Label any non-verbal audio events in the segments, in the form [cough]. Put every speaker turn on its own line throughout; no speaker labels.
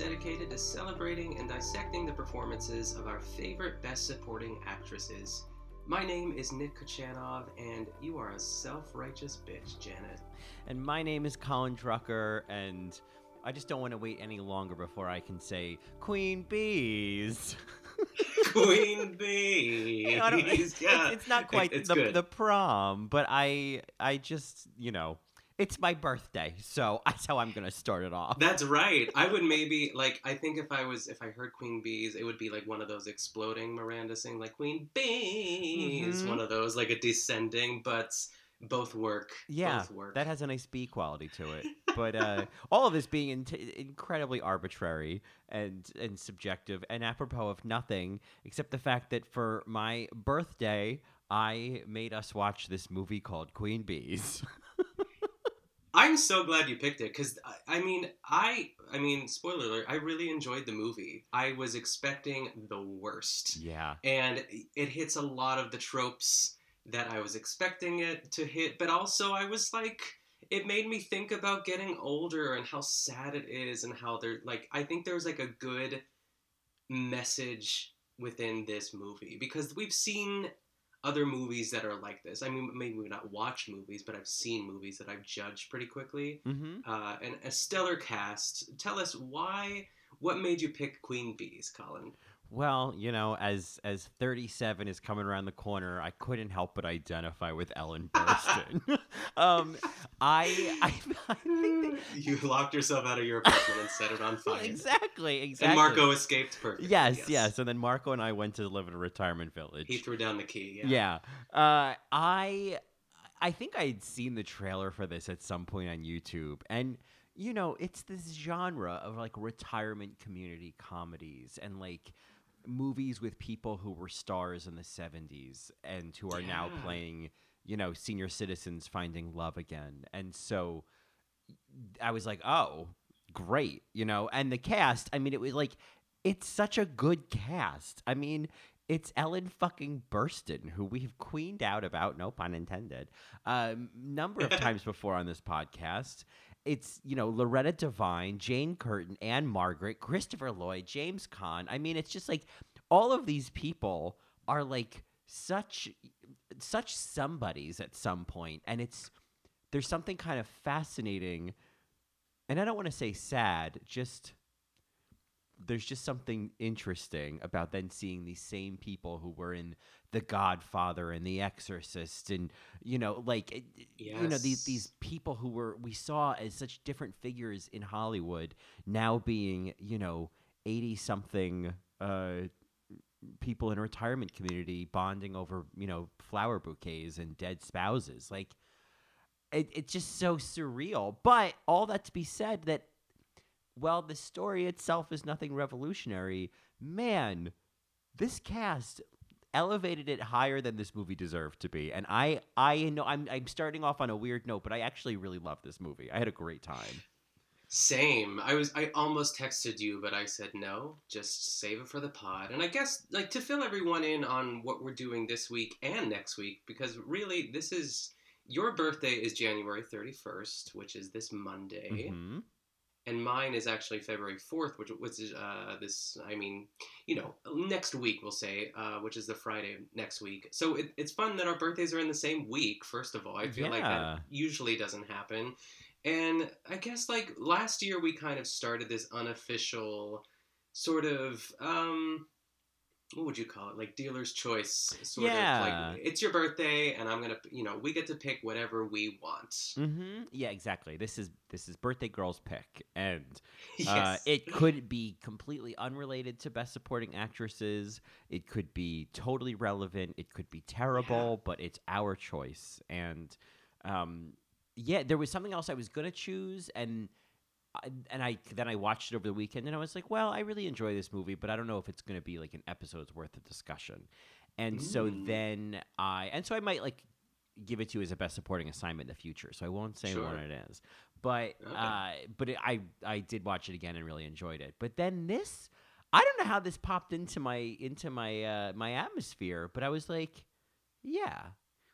Dedicated to celebrating and dissecting the performances of our favorite Best Supporting actresses. My name is Nick Kachanov, and you are a self-righteous bitch, Janet.
And my name is Colin Drucker, and I just don't want to wait any longer before I can say Queen Bees. [laughs]
Queen Bees.
I don't- [laughs] it's, it's not quite
It's
the, the prom, but I I just you know it's my birthday, so [laughs] that's how I'm gonna start it off.
That's right. I would maybe like. I think if I was, if I heard Queen Bees, it would be like one of those exploding Miranda sing, like Queen Bees.
Mhm.
One of those, like a descending, but both work.
yeah,
both work.
that has a nice B quality to it. But uh, [laughs] all of this being in incredibly arbitrary and and subjective and apropos of nothing except the fact that for my birthday I made us watch this movie called Queen Bees. [laughs]
I'm so glad you picked it because I mean, I, I mean, spoiler alert. I really enjoyed the movie. I was expecting the worst,
yeah.
and it hits a lot of the tropes that I was expecting it to hit. But also, I was like, it made me think about getting older and how sad it is, and how they're like. I think there's like a good message within this movie because we've seen other movies that are like this. I mean, maybe not watched movies, but I've seen movies that I've judged pretty quickly.
Mm-hmm.
Uh, and a stellar cast. Tell us why. What made you pick Queen Bees, Colin?
Well, you know, as as 37 is coming around the corner, I couldn't help but identify with Ellen Burstyn. [laughs] [laughs] um, I, I I think that, [laughs]
You locked yourself out of your apartment and set it on fire.
exactly exactly.
And Marco escaped perfectly.
Yes, yes, And then Marco and I went to live in a retirement village.
He threw down the key. Yeah.
Yeah. Uh, I I think I'd seen the trailer for this at some point on YouTube, and you know, it's this genre of like retirement community comedies and like movies with people who were stars in the 70s and who are now playing, you know, senior citizens finding love again. And so I was like, "Oh, great." You know, and the cast, I mean, it was like it's such a good cast. I mean, it's Ellen fucking Burstyn, who we have queened out about, no pun intended, a number of [laughs] times before on this podcast. It's, you know, Loretta Devine, Jane Curtin, Ann-Margret, Christopher Lloyd, James Caan. I mean, it's just like all of these people are like such such somebodies at some point and it's there's something kind of fascinating and I don't want to say sad, just there's just something interesting about then seeing these same people who were in The Godfather and The Exorcist and you know like it- you know these these people who were we saw as such different figures in Hollywood now being you know 80 something uh people in a retirement community bonding over you know flower bouquets and dead spouses. Like it, it's just so surreal. But all that to be said that well the story itself is nothing revolutionary man this cast elevated it higher than this movie deserved to be and i i know i'm i'm starting off on a weird note but i actually really love this movie i had a great time
Same. I was. I almost texted you, but I said no. Just save it for the pod. And I guess like to fill everyone in on what we're doing this week and next week, because really this is your birthday is January thirty first, which is this Monday.
Mhm.
And mine is actually February fourth, which which is uh, this. I mean, you know, next week we'll say, uh, which is the Friday next week. So it, it's fun that our birthdays are in the same week. First of all, I feel like that usually doesn't happen, and I guess like last year we kind of started this unofficial sort of. Um, what would you call it? Like dealer's choice, sort
Yeah.
of. Like it's your birthday, and I'm gonna, you know, we get to pick whatever we want.
Mm-hmm. Yeah, exactly. This is this is birthday girl's pick, and [laughs] uh,
Yes.
it could be completely unrelated to best supporting actresses. It could be totally relevant. It could be terrible, but it's our choice. And um, yeah, there was something else I was gonna choose, and I, and I then I watched it over the weekend, and I was like, well, I really enjoy this movie, but I don't know if it's gonna be like an episode's worth of discussion. And so
Mm.
then I and so I might like give it to you as a best supporting assignment in the future. So I won't say
Sure.
what it is, but
Okay.
uh, but it, I I did watch it again and really enjoyed it. But then this, I don't know how this popped into my into my uh, my atmosphere, but I was like, yeah,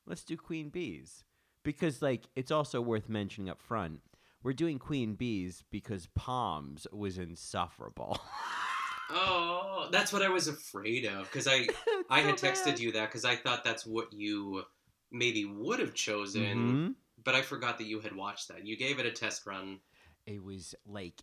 let's do Queen Bees because like it's also worth mentioning up front. We're doing Queen Bees because Poms was insufferable.
Oh, that's what I was afraid of because I [laughs] I had texted you that because I thought that's what you maybe would have chosen,
Mhm.
but I forgot that you had watched that. You gave it a test run.
it was like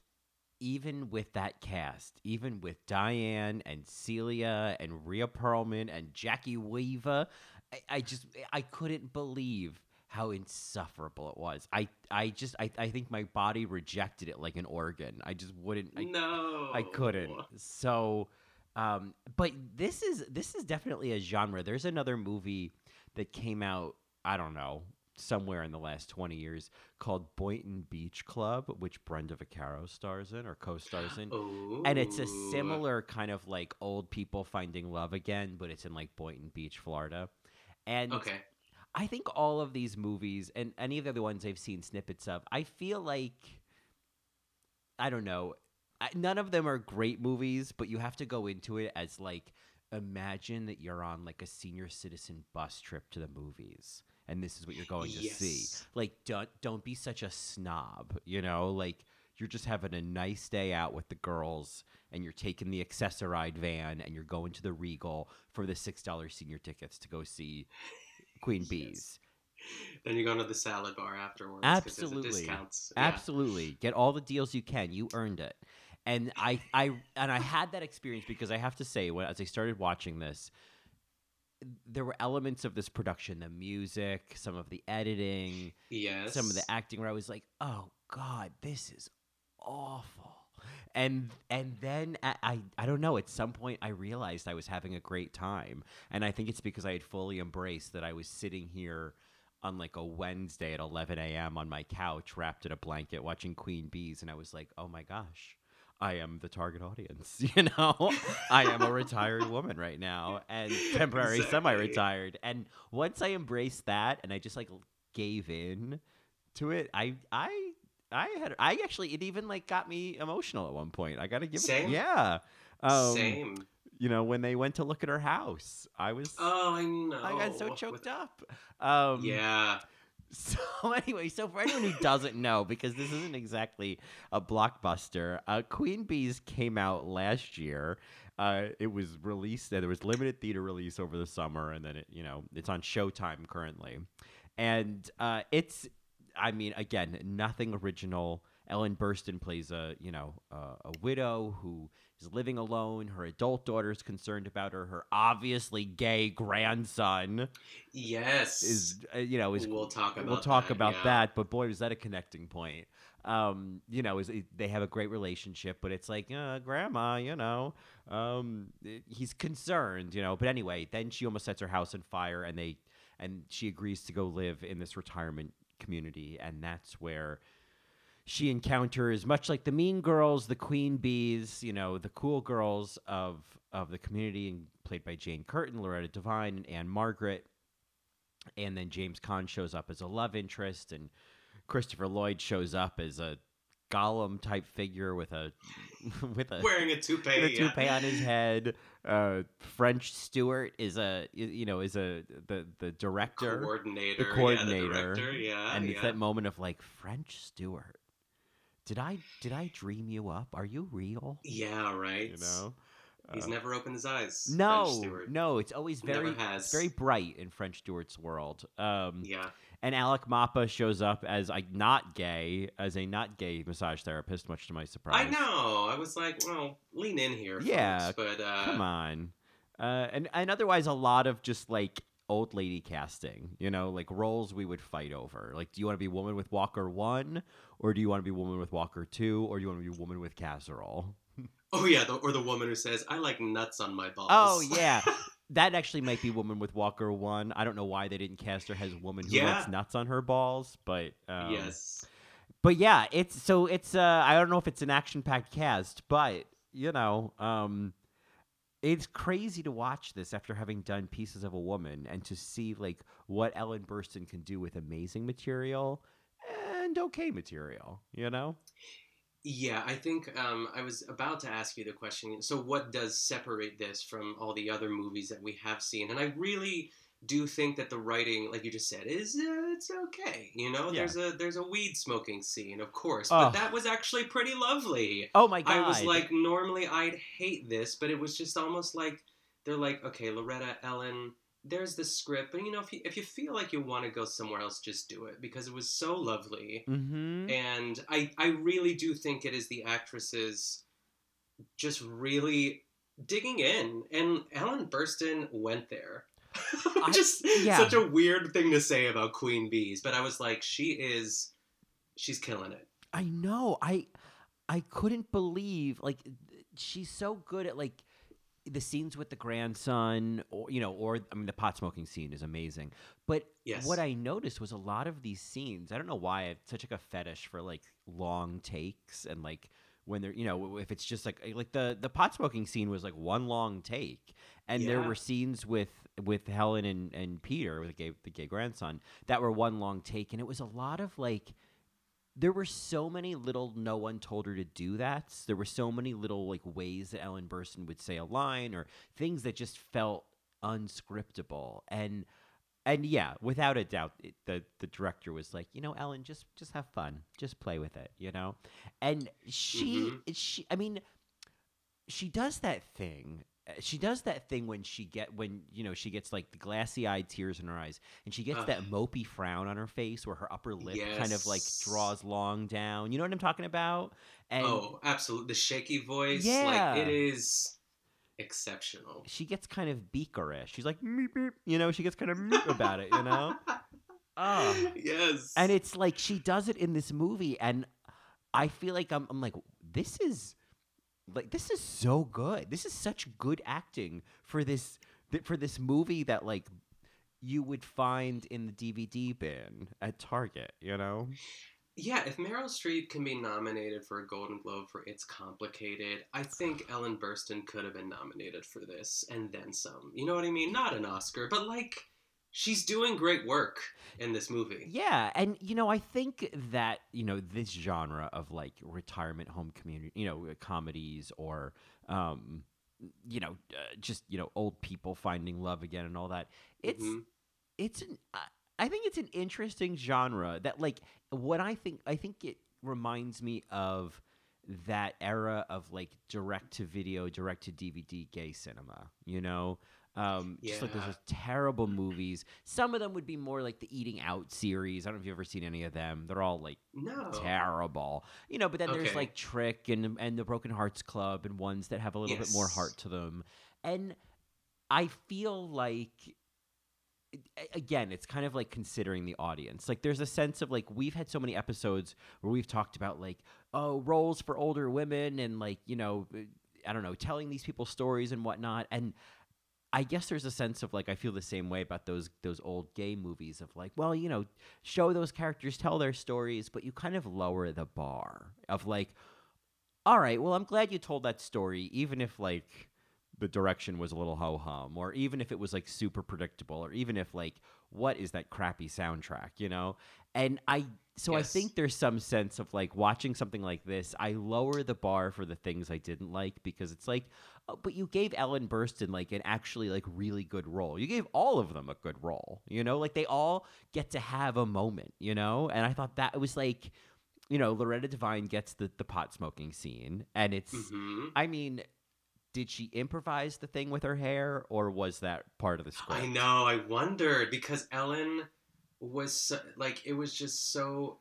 even with that cast, even with Diane and Celia and Rhea Perlman and Jacki Weaver, I, I just I couldn't believe how insufferable it was. I I just I, I think my body rejected it like an organ. I just wouldn't I,
no,
I couldn't. So um but this is this is definitely a genre. There's another movie that came out, I don't know, somewhere in the last 20 years called Boynton Beach Club, which Brenda Vaccaro stars in or co-stars in. And it's a similar kind of like old people finding love again, but it's in like Boynton Beach, Florida. And
Okay.
I think all of these movies and any of the other ones I've seen snippets of, I feel like I don't know, none of them are great movies, but you have to go into it as like imagine that you're on like a senior citizen bus trip to the movies and this is what you're going to see. Like don't don't be such a snob, you know? Like you're just having a nice day out with the girls and you're taking the Access-A-Ride van and you're going to the Regal for the $6 senior tickets to go see Queen Bees.
Then you're going to the salad bar afterwards.
Absolutely.
discounts. Yeah.
Absolutely. Get all the deals you can. You earned it. And I, I and I had that experience because I have to say, when as I started watching this, there were elements of this production, the music, some of the editing,
Yes.
some of the acting where I was like, oh God, this is awful. And and then I, I I don't know. At some point, I realized I was having a great time, and I think it's because I had fully embraced that I was sitting here on like a Wednesday at 11 a.m. on my couch, wrapped in a blanket, watching Queen Bees, and I was like, oh my gosh. I am the target audience, [laughs] you know. I am a retired woman right now, and [laughs] temporary
Exactly.
semi-retired. And once I embraced that, and I just like gave in to it, I I I had I actually it even like got me emotional at one point. I gotta give
Same.
it yeah. Um,
Same.
You know when they went to look at her house, I was
Oh, I know.
I got so
With-
choked up. Um,
Yeah. [laughs]
so anyway, so for anyone who doesn't know, because this isn't exactly a blockbuster, uh, Queen Bees came out last year. Uh, it was released. There was limited theater release over the summer, and then it, you know, it's on Showtime currently, and uh, it's. I mean, again, nothing original. Ellen Burstyn plays a you know uh, a widow who is living alone. Her adult daughter is concerned about her. Her obviously gay grandson
Yes.
is uh, you know is
We'll talk about we'll
talk
that,
about
yeah.
that but boy was that a connecting point um you know is they have a great relationship but it's like uh, grandma you know um he's concerned you know but anyway then she almost sets her house on fire and they and she agrees to go live in this retirement community and that's where she encounters much like the mean girls the queen bees you know the cool girls of of the community and played by jane curtin loretta devine and Ann-Margret and then James Caan shows up as a love interest, and Christopher Lloyd shows up as a Gollum type figure with a [laughs] with a
Wearing a toupee,
a
yeah.
toupee on his head. Uh, French Stewart is a you know is a the the director
Coordinator,
the
yeah, the
coordinator,
director, yeah,
and it's that moment of like French Stewart. Did I did I dream you up? Are you real?
Yeah, right.
You know.
He's
Uh,
never opened his eyes.
No, no, it's always very, it's very bright in French Stewart's world. Um,
Yeah.
and Alec Mapa shows up as a not gay, as a not gay massage therapist, much to my surprise.
I know. I was like, well, lean in here,
Yeah,
folks, but uh,
Come on. Uh, and and otherwise a lot of just like old lady casting, you know, like roles we would fight over. Like, do you want to be woman with Walker one, or do you want to be woman with Walker two, or do you want to be woman with casserole?
Oh yeah, the, or the woman who says, "I like nuts on my balls."
Oh [laughs] yeah, that actually might be woman with Walker one. I don't know why they didn't cast her as a woman who
Yeah.
likes nuts on her balls, but um,
yes.
But yeah, it's so it's uh I don't know if it's an action packed cast, but you know, um it's crazy to watch this after having done Pieces of a Woman and to see like what Ellen Burstyn can do with amazing material and okay material, you know?
Yeah, I think um, I was about to ask you the question. So, what does separate this from all the other movies that we have seen? And I really do think that the writing, like you just said, is uh, it's okay. You know,
Yeah.
there's a there's a weed smoking scene, of course,
Oh.
but that was actually pretty lovely.
Oh my god.
I was like, normally I'd hate this, but it was just almost like they're like, okay, Loretta, Ellen, there's the script, but you know, if you if you feel like you want to go somewhere else, just do it because it was so lovely
Mhm.
and I I really do think it is the actresses just really digging in, and Ellen Burstyn went there. [laughs] just
yeah.
such a weird thing to say about Queen Bees, but I was like, she is, she's killing it.
I know. I I couldn't believe like she's so good at like the scenes with the grandson or you know or I mean the pot smoking scene is amazing. But
Yes.
what I noticed was a lot of these scenes, I don't know why I have such like a fetish for like long takes and like when they're you know if it's just like eh, like the the pot smoking scene was like one long take and there were scenes with with Helen and and Peter with the gay the gay grandson that were one long take and it was a lot of like there were so many little no one told her to do that. There were so many little like ways that Ellen Burstyn would say a line or things that just felt unscriptable. And and yeah, without a doubt, it, the the director was like, you know, Ellen, just just have fun, just play with it, you know. And she mm-hmm. she, I mean, she does that thing. Uh, She does that thing when she get when you know she gets like the glassy eyed tears in her eyes, and she gets
Ugh.
that mopey frown on her face where her upper lip kind of like draws long down. You know what I'm talking about? And
oh, absolutely, the shaky voice,
Yeah.
like it is exceptional.
she gets kind of beakerish. She's like, meep, meep, you know, she gets kind of meep about it, you know? [laughs] Oh.
yes,
And it's like she does it in this movie, and I feel like I'm, I'm like, this is like this is so good. This is such good acting for this th- for this movie that like you would find in the DVD bin at Target, you know?
Yeah, if Meryl Streep can be nominated for a Golden Globe for It's Complicated, I think Ellen Burstyn could have been nominated for this and then some. You know what I mean? Not an Oscar, but like she's doing great work in this movie.
Yeah, and you know, I think that you know this genre of like retirement home community, you know, uh, comedies or um, you know, uh, just you know, old people finding love again and all that. It's
Mhm.
it's an I- I think it's an interesting genre that like what I think I think it reminds me of that era of like direct to video, direct to DVD gay cinema, you know? Um, just like those
Yeah.
terrible movies. Some of them would be more like the Eating Out series. I don't know if you've ever seen any of them. They're all like
No.
terrible. You know, but then there's like Trick and and the Broken Hearts Club and ones that have a little bit more heart to them. And I feel like again, it's kind of like considering the audience. Like there's a sense of like we've had so many episodes where we've talked about like oh roles for older women and like you know I don't know telling these people stories and whatnot and. I guess there's a sense of like I feel the same way about those those old gay movies of like, well, you know, show those characters tell their stories, but you kind of lower the bar of like, all right, well, I'm glad you told that story, even if like the direction was a little ho hum, or even if it was like super predictable, or even if like what is that crappy soundtrack, you know? And I so I think there's some sense of like watching something like this, I lower the bar for the things I didn't like because it's like, oh, but you gave Ellen Burstyn like an actually like really good role. You gave all of them a good role, you know? Like they all get to have a moment, you know? And I thought that it was like you know, Loretta Devine gets the, the pot smoking scene, and it's,
Mhm.
I mean, did she improvise the thing with her hair, or was that part of the script?
I know. I wondered because Ellen was so, like, it was just so.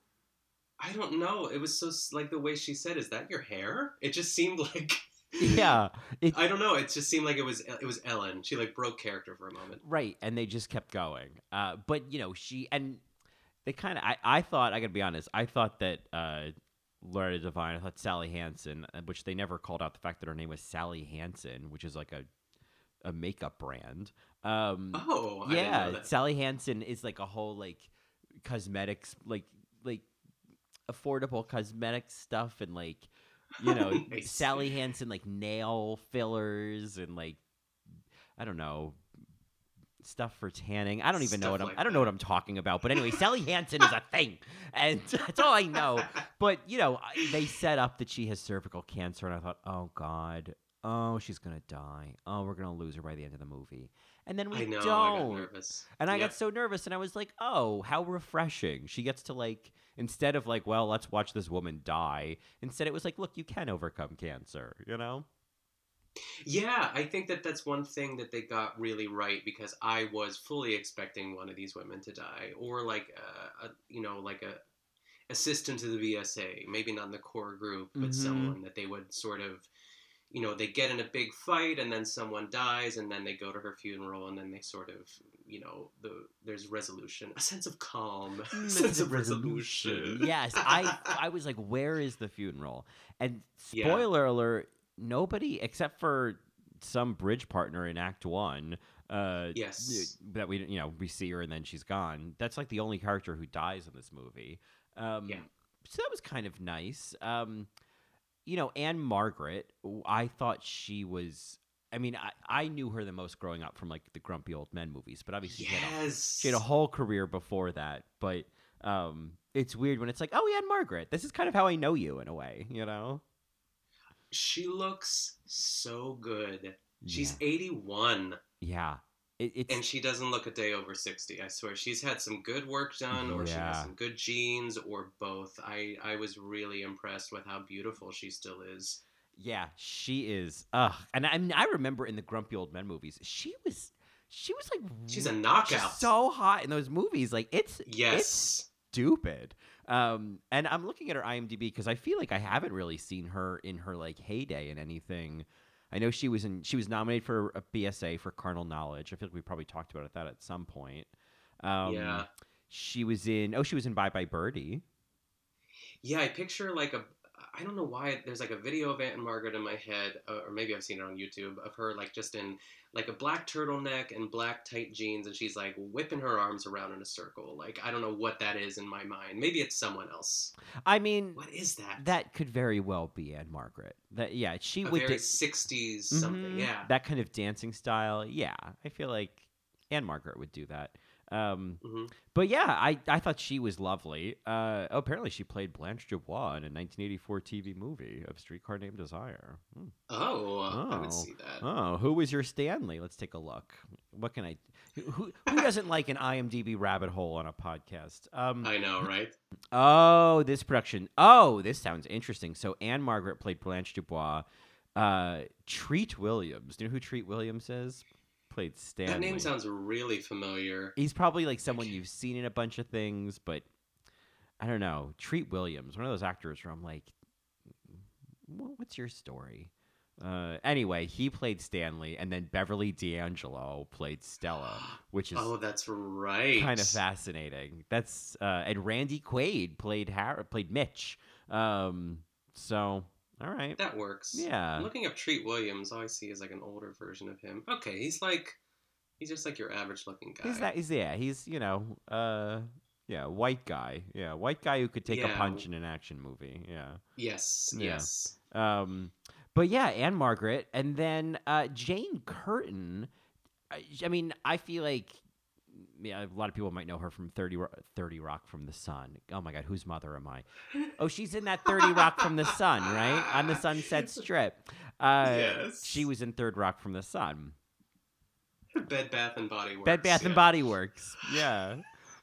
I don't know. It was so like the way she said, "Is that your hair?" It just seemed like [laughs]
yeah, it,
I don't know. It just seemed like it was it was Ellen. She like broke character for a moment.
right, and they just kept going. Uh, but you know, she and they kind of. I, I thought I gotta be honest. I thought that uh, Loretta Devine. I thought Sally Hansen, uh, which they never called out the fact that her name was Sally Hansen, which is like a a makeup brand. Um,
Oh,
yeah. Sally Hansen is like a whole like cosmetics like like affordable cosmetics stuff and like you know [laughs]
Nice.
Sally Hansen like nail fillers and like I don't know stuff for tanning. I don't even know
Stuff
what I'm
like
I don't know what I'm talking about. But anyway, Sally [laughs] Hansen is a thing. And that's all I know. But, you know, they set up that she has cervical cancer and I thought, "Oh god. Oh, she's going to die. Oh, we're going to lose her by the end of the movie." And then we
I know.
don't.
I.
And I got so nervous and I was like, "Oh, how refreshing." She gets to like instead of like, "Well, let's watch this woman die." Instead it was like, "Look, you can overcome cancer," you know?
Yeah, I think that that's one thing that they got really right because I was fully expecting one of these women to die, or like a, a you know like a assistant to the VSA, maybe not in the core group, but
Mhm.
someone that they would sort of, you know, they get in a big fight and then someone dies and then they go to her funeral and then they sort of, you know, the there's resolution, a sense of calm, [laughs] a
Mm,
sense of resolution.
yes, I I was like, "Where is the funeral?" And [laughs]
Yeah.
spoiler alert, nobody except for some bridge partner in Act One. Uh,
Yes.
that we you know we see her and then she's gone. That's like the only character who dies in this movie. Um,
Yeah.
So that was kind of nice. Um, you know, Ann-Margret, I thought she was. I mean, I, I knew her the most growing up from like the Grumpy Old Men movies, but obviously she, had a,
Yes.
she had a whole career before that. But um, it's weird when it's like, oh, Ann-Margret, this is kind of how I know you in a way, you know?
She looks so good. She's
Yeah.
81.
Yeah, it, it's
and she doesn't look a day over 60 i swear she's had some good work done or she has some good genes or both i i was really impressed with how beautiful she still is
yeah, she is. Ugh, and I mean, I remember in the Grumpy Old Men movies, she was. She was like
She's a knockout.
so hot in those movies. Like it's it's
yes
stupid. Um, and I'm looking at her IMDb because I feel like I haven't really seen her in her like heyday in anything. I know she was in. She was nominated for a BSA for Carnal Knowledge. I feel like we probably talked about that at some point. Um,
Yeah.
She was in. Oh, she was in Bye Bye Birdie.
yeah i picture like a i don't know why there's like a video of Ann-Margret in my head uh, or maybe i've seen it on youtube of her like just in like a black turtleneck and black tight jeans and she's like whipping her arms around in a circle like i don't know what that is in my mind maybe it's someone else
I mean,
what is that
that could very well be Ann-Margret. That yeah, she
a
would.
very
da-
60s something
Mhm.
yeah
That kind of dancing style. Yeah, I feel like Ann-Margret would do that. Um,
hmm
But yeah, I, I thought she was lovely. Uh, oh, apparently, she played Blanche Dubois in a 1984 TV movie of Streetcar Named Desire. Hmm.
oh, i
Oh.
would see that
Oh, who was your Stanley? Let's take a look. What can I? Who who doesn't like an IMDb rabbit hole on a podcast? Um,
I know, right?
Oh, this production. Oh, this sounds interesting. So Ann-Margret played Blanche Dubois. Uh, Treat Williams. Do you know who Treat Williams is? Played Stanley.
That name sounds really familiar.
He's probably like someone you've seen in a bunch of things, but I don't know. Treat Williams, one of those actors where I'm like, what's your story? Uh, anyway, he played Stanley, and then Beverly D'Angelo played Stella, [gasps] which is
Oh, that's right.
kind of fascinating. That's uh, and Randy Quaid played Har- played Mitch. Um, so all right,
That works.
Yeah.
I'm looking up Treat Williams. All I see is like an older version of him. Okay, he's like, he's just like your average looking guy.
he's that. He's yeah. He's you know uh yeah white guy. Yeah, white guy who could take a punch in an action movie. Yeah.
Yes,
Yeah.
yes.
Um, but yeah, Ann-Margret, and then uh, Jane Curtin. I mean, I feel like yeah, a lot of people might know her from 30, 30 Rock from the Sun. Oh my God, whose mother am I? Oh, she's in that 30 Rock from the Sun, right? On the Sunset [laughs] Strip. Uh,
Yes.
She was in Third Rock from the Sun.
Bed Bath and Body Works.
Bed Bath and. Body Works. [laughs] Yeah.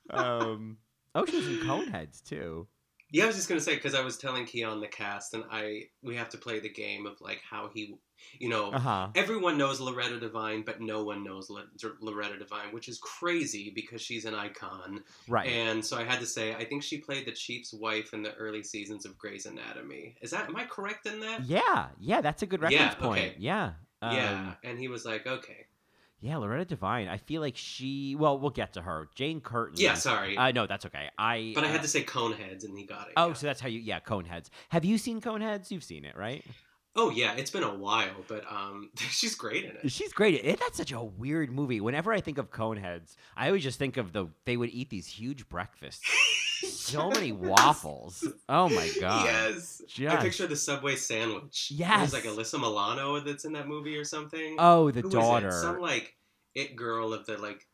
Um, oh, she was in Coneheads too.
Yeah, I was just gonna say because I was telling Keon the cast, and I we have to play the game of like how he You know,
Uh-huh.
everyone knows Loretta Devine, but no one knows L- Loretta Devine, which is crazy because she's an icon.
Right.
And so I had to say, I think she played the chief's wife in the early seasons of Grey's Anatomy. Is that am I correct in that?
yeah, yeah, that's a good reference
Yeah,
point.
okay.
Yeah.
yeah.
Um,
And he was like, okay.
Yeah, Loretta Devine. I feel like she. Well, we'll get to her. Jane Curtin.
Yeah, sorry.
Uh, no, that's okay. I.
but I
uh,
had to say Coneheads, and he got it.
Oh,
yeah.
so that's how you. Yeah, Coneheads. Have you seen Coneheads? You've seen it, right?
Oh yeah, it's been a while, but um, [laughs] she's great in it.
She's great. It, that's such a weird movie. Whenever I think of Coneheads, I always just think of the they would eat these huge breakfasts. [laughs] so many waffles. Oh my god.
Yes. I
Just-
picture the Subway sandwich.
Yes.
There's like Alyssa Milano that's in that movie or something.
Oh, the
Who
daughter.
Some like it girl of the like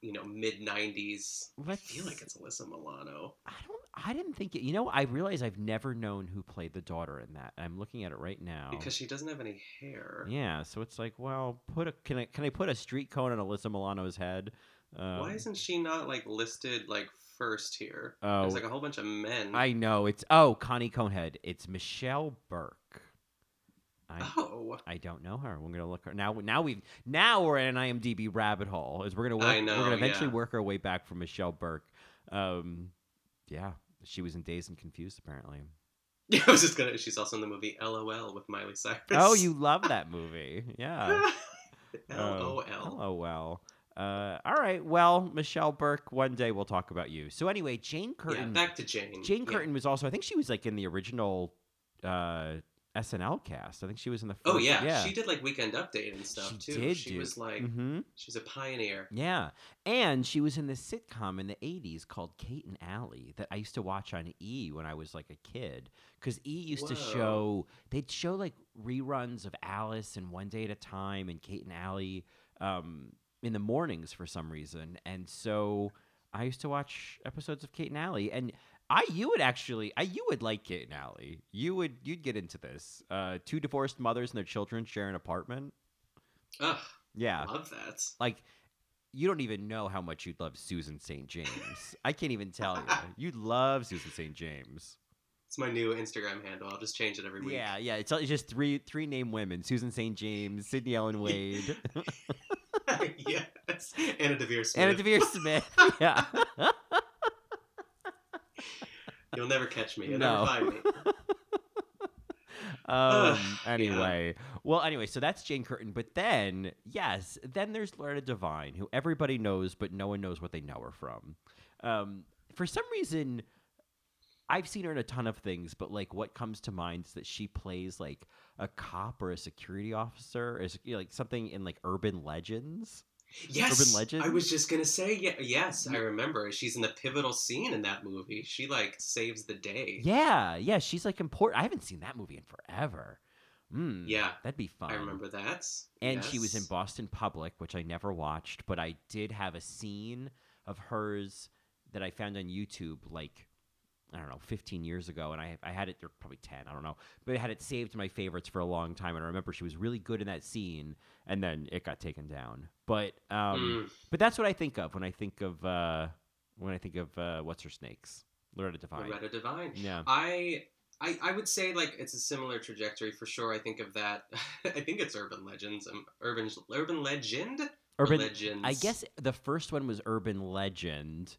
you know mid '90s. I feel like it's Alyssa Milano.
I don't. I didn't think it. You know, I realize I've never known who played the daughter in that. I'm looking at it right now.
Because she doesn't have any hair.
Yeah, so it's like, well, put a can I can I put a street cone on Alyssa Milano's head? Um,
Why isn't she not like listed like first here?
Oh.
There's like a whole bunch of men.
I know it's oh Connie Conehead. It's Michelle Burke. I,
Oh.
I don't know her. We're gonna look her now. Now we now we're in an IMDb rabbit hole. Is we're gonna work,
I know,
we're gonna eventually
yeah.
work our way back from Michelle Burke. Um, yeah, she was in Dazed and Confused apparently.
Yeah, [laughs] I was just gonna. She's also in the movie LOL with Miley Cyrus.
Oh, you [laughs] love that movie? Yeah.
LOL. [laughs]
Oh well. Uh, all right. Well, Michelle Burke. One day we'll talk about you. So anyway, Jane Curtin.
Yeah, back to Jane.
Jane
Yeah.
Curtin was also. I think she was like in the original uh, SNL cast. I think she was in the. First,
Oh yeah.
yeah.
she did like Weekend Update and stuff
She
too.
did
she
do-
was like,
Mhm.
she's a pioneer.
Yeah, and she was in this sitcom in the '80s called Kate and Allie that I used to watch on E when I was like a kid. Because E used to show they'd show like reruns of Alice and One Day at a Time and Kate and Allie um, in the mornings for some reason, and so I used to watch episodes of Kate and Allie and. I you would actually I you would like Kate and Allie. You would you'd get into this. Uh, two divorced mothers and their children share an apartment.
Ugh,
Yeah,
love that.
like you don't even know how much you'd love Susan St. James. I can't even tell you. [laughs] You'd love Susan St. James.
It's my new Instagram handle. I'll just change it every week.
Yeah, yeah. It's, it's just three three name women: Susan St. James, Sydney Ellen [laughs] Wade,
yes. [laughs] Anna Deavere Smith.
Anna Deavere Smith. Yeah.
You'll never catch me. You'll
No.
never find me. [laughs]
um. [sighs] Anyway, well, anyway, so that's Jane Curtin. But then, yes, then there's Loretta Devine, who everybody knows, but no one knows what they know her from. Um, for some reason, I've seen her in a ton of things, but like what comes to mind is that she plays like a cop or a security officer, or like something in like Urban Legends.
Yes.
Urban Legends.
I was just gonna say, yeah, yes, I remember. She's in the pivotal scene in that movie. She like saves the day.
Yeah, yeah, she's like important. I haven't seen that movie in forever. Mm,
Yeah,
that'd be fun.
I remember that.
And she was in Boston Public, which I never watched, but I did have a scene of hers that I found on YouTube, like I don't know, 15 years ago, and I I had it or probably 10, I don't know, but I had it saved in my favorites for a long time, and I remember she was really good in that scene, and then it got taken down. But um,
Mm.
but that's what I think of when I think of uh, when I think of uh, what's her snakes, Loretta Devine.
Loretta Devine.
Yeah.
I, I I would say like it's a similar trajectory for sure. I think of that. [laughs] I think it's Urban Legends. Um, Urban Urban Legend.
Urban
Legends.
I guess the first one was Urban Legend,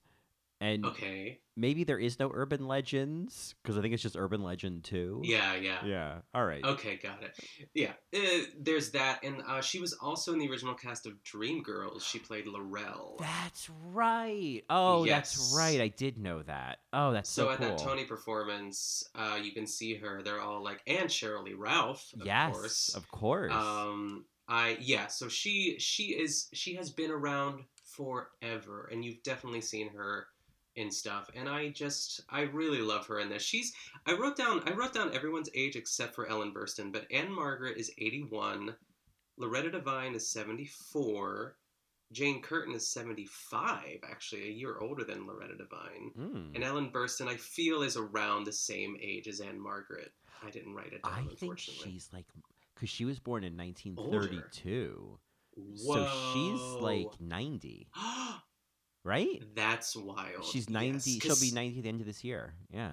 and
Okay.
maybe there is no Urban Legends because I think it's just Urban Legend too.
Yeah, yeah.
Yeah. All right.
Okay, got it. Yeah, uh, there's that, and uh, she was also in the original cast of Dreamgirls. She played Lorrell.
That's right. Oh, that's right. I did know that. Oh, that's so,
so at
cool.
that Tony performance, uh, you can see her. They're all like, and Sheryl Lee Ralph, of
yes,
course.
of course.
Um, I yeah. So she she is she has been around forever, and you've definitely seen her in stuff. And I just I really love her in this. She's I wrote down I wrote down everyone's age except for Ellen Burstyn, but Ann-Margret is eighty one, Loretta Devine is seventy four. Jane Curtin is 75, actually, a year older than Loretta Devine.
Mm.
And Ellen Burstyn, I feel, is around the same age as Ann-Margret. I didn't write it down,
I think
unfortunately.
she's like because she was born in 1932,
Whoa.
so she's like 90, [gasps] [gasps] right?
That's wild.
She's 90.
Yes,
she'll be 90 at the end of this year. Yeah.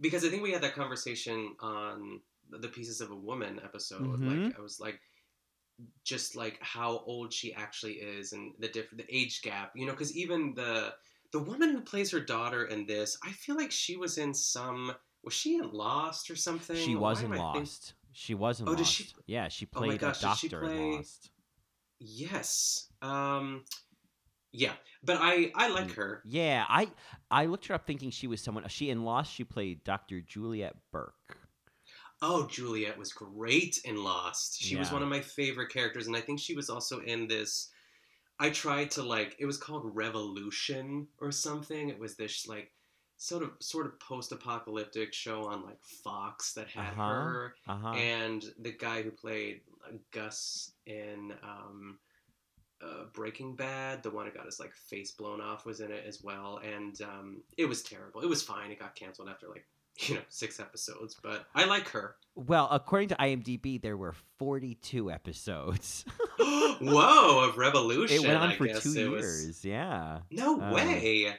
Because I think we had that conversation on the Pieces of a Woman episode.
Mhm.
Like I was like, just like how old she actually is and the different the age gap. You know, because even the the woman who plays her daughter in this, I feel like she was in some. Was she in Lost or something?
She
Why
was in
am I think-
Lost. She was in
Oh,
Lost.
did she-
Yeah, she
Oh my
played
gosh,
a
did she
doctor in Lost.
Yes. Um. Yeah, but I I like
Mm.
her.
Yeah, I I looked her up thinking she was someone. She in Lost. She played Dr. Juliet Burke.
Oh, Juliet was great in Lost. She was one of my favorite characters, and I think she was also in this. I tried to like. It was called Revolution or something. It was this like sort of sort of post-apocalyptic show on like Fox that had
Uh-huh,
her
uh-huh.
and the guy who played Gus in um, uh, Breaking Bad, the one who got his like face blown off, was in it as well, and um, it was terrible. It was fine. It got canceled after like [laughs] you know six episodes, but I like her.
Well, according to IMDb, there were 42 episodes. [gasps] [laughs]
Whoa, of Revolution.
it went on
I
for two
it was-
years. Yeah.
No
Um,
way.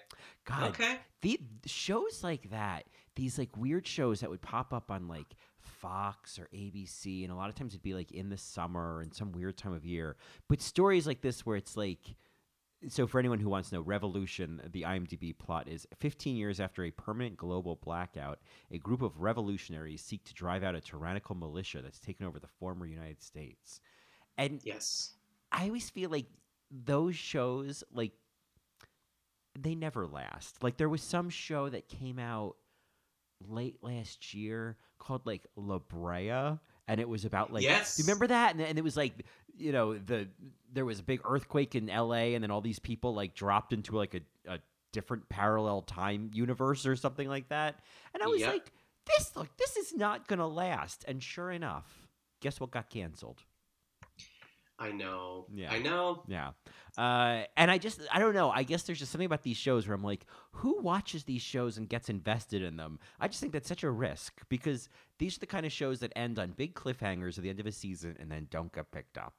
God,
Okay.
the shows like that, these like weird shows that would pop up on like Fox or ABC, and a lot of times it'd be like in the summer or in some weird time of year. But stories like this, where it's like, so for anyone who wants to know, Revolution, the IMDb plot is 15 years after a permanent global blackout, a group of revolutionaries seek to drive out a tyrannical militia that's taken over the former United States. And
Yes.
I always feel like those shows, like, they never last. Like, there was some show that came out late last year called, like, La Brea. And it was about like,
Yes.
do you remember that? And, and it was like, you know, the there was a big earthquake in L.A. and then all these people like dropped into like a, a different parallel time universe or something like that. And I was
Yep.
like, this look, this is not gonna last. And sure enough, guess what got canceled?
I know.
Yeah.
I know.
Yeah. Uh, and I just, I don't know. I guess there's just something about these shows where I'm like, who watches these shows and gets invested in them? I just think that's such a risk because these are the kind of shows that end on big cliffhangers at the end of a season and then don't get picked up.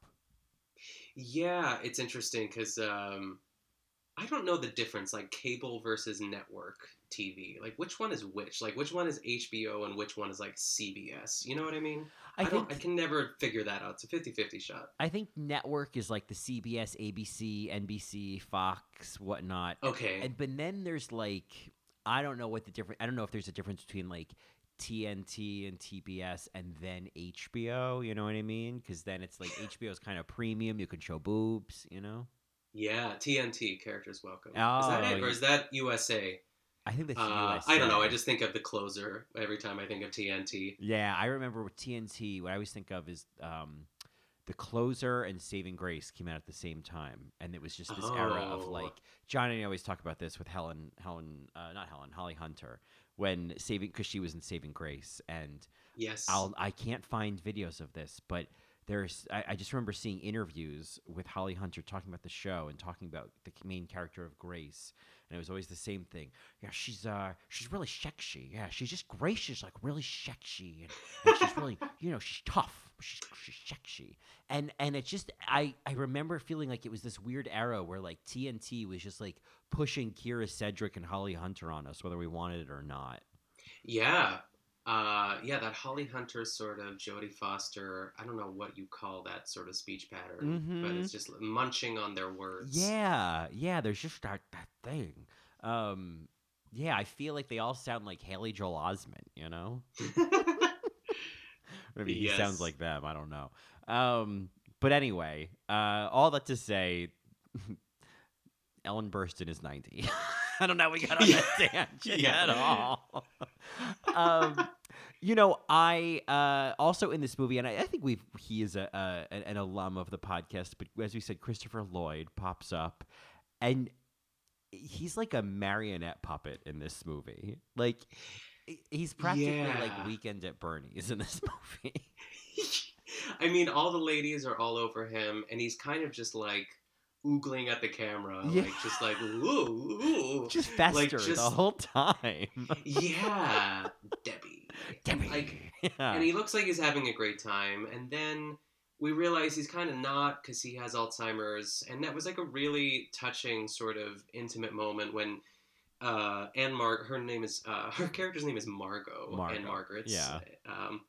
Yeah, it's interesting because um, I don't know the difference, like cable versus network TV. Like, which one is which? Like, which one is HBO and which one is like CBS? You know what I mean?
I
don't.
think-
I can never figure that out. It's a 50-50 shot.
I think network is like the CBS, ABC, NBC, Fox, whatnot.
Okay.
And but then there's like I don't know what the difference. I don't know if there's a difference between like TNT and TBS and then HBO. You know what I mean? Because then it's like HBO is kind of premium. You can show boobs. You know.
Yeah, TNT characters welcome. is that
Oh,
it, or
yeah.
is that USA?
I think that's
Uh,
USA.
I don't know. I just think of the closer every time I think of TNT.
Yeah, I remember with TNT. What I always think of is um, the closer and Saving Grace came out at the same time, and it was just this era of
Oh.
like John and I always talk about this with Helen, Helen, uh, not Helen, Holly Hunter, when Saving because she was in Saving Grace, and
Yes.
I'll I can't find videos of this, but there's I, I just remember seeing interviews with Holly Hunter talking about the show and talking about the main character of Grace, and it was always the same thing. Yeah, she's uh she's really sexy. Yeah, she's just Grace. Like really sexy, and, and she's really [laughs] you know she's tough. She's she's sexy, and and it just I I remember feeling like it was this weird era where like TNT was just like pushing Kyra Sedgwick and Holly Hunter on us, whether we wanted it or not.
Yeah. Uh, yeah, that Holly Hunter sort of Jodie Foster. I don't know what you call that sort of speech pattern, but
Mhm.
it's just munching on their words.
Yeah, yeah. There's just that that thing. Um, yeah, I feel like they all sound like Haley Joel Osment. You know, [laughs] [laughs] maybe he sounds like them. I don't know. Um, but anyway, uh, all that to say, [laughs] Ellen Burstyn is ninety. I don't know. We got on that tangent
Yeah.
at all. um, you know, I uh, also in this movie, and I, I think we've he is a, an, an alum of the podcast, but as we said, Christopher Lloyd pops up, and he's like a marionette puppet in this movie. Like he's practically
Yeah.
like Weekend at Bernie's in this [laughs] movie. [laughs]
I mean, all the ladies are all over him, and he's kind of just like oogling at the camera,
Yeah.
like just like ooh, ooh. [laughs]
just fester
like,
the whole time.
yeah, Debbie. Like, [laughs]
Yeah.
and he looks like he's having a great time, and then we realize he's kind of not because he has Alzheimer's, and that was like a really touching sort of intimate moment when. Uh, Anne Mar, her name is uh, [laughs] her character's name is Margot,
Margot,
and Margaret's.
yeah.
Um,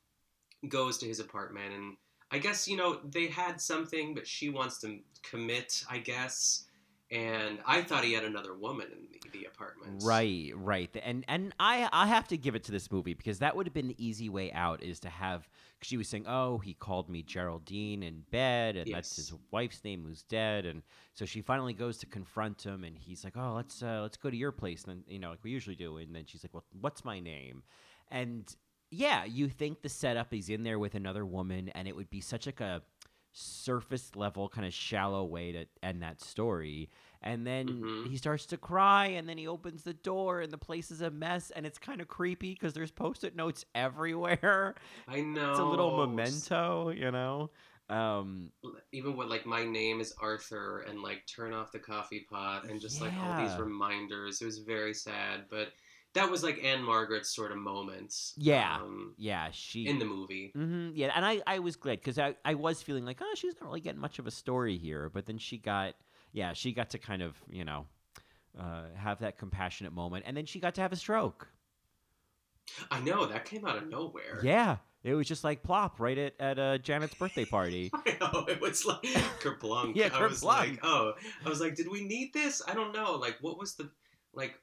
goes to his apartment and I guess you know they had something, but she wants to commit. I guess, and I thought he had another woman in the, the apartment.
Right, right, and and I I have to give it to this movie because that would have been the easy way out is to have. She was saying, "Oh, he called me Geraldine in bed, and that's his wife's name who's dead." And so she finally goes to confront him, and he's like, "Oh, let's uh, let's go to your place," and then you know, like we usually do. And then she's like, "Well, what's my name?" And yeah, you think the setup he's in there with another woman, and it would be such like a surface level, kind of shallow way to end that story. And then
Mhm.
he starts to cry, and then he opens the door, and the place is a mess, and it's kind of creepy because there's post-it notes [laughs] everywhere.
I know.
It's a little memento, you know. Um,
Even with like my name is Arthur and like turn off the coffee pot and just like all these reminders. It was very sad, but that was like Ann-Margret's sort of moment.
yeah,
um,
yeah, she
in the movie.
hmm yeah, and I, I was glad because I, I was feeling like, oh, she's not really getting much of a story here. But then she got, yeah, she got to kind of, you know, uh, have that compassionate moment, and then she got to have a stroke.
I know that came out of nowhere.
Yeah, it was just like plop right at at uh, Janet's birthday party. [laughs]
I know it was like [laughs] kerplunk.
Yeah,
I was like, oh, I was like, did we need this? I don't know. Like, what was the like?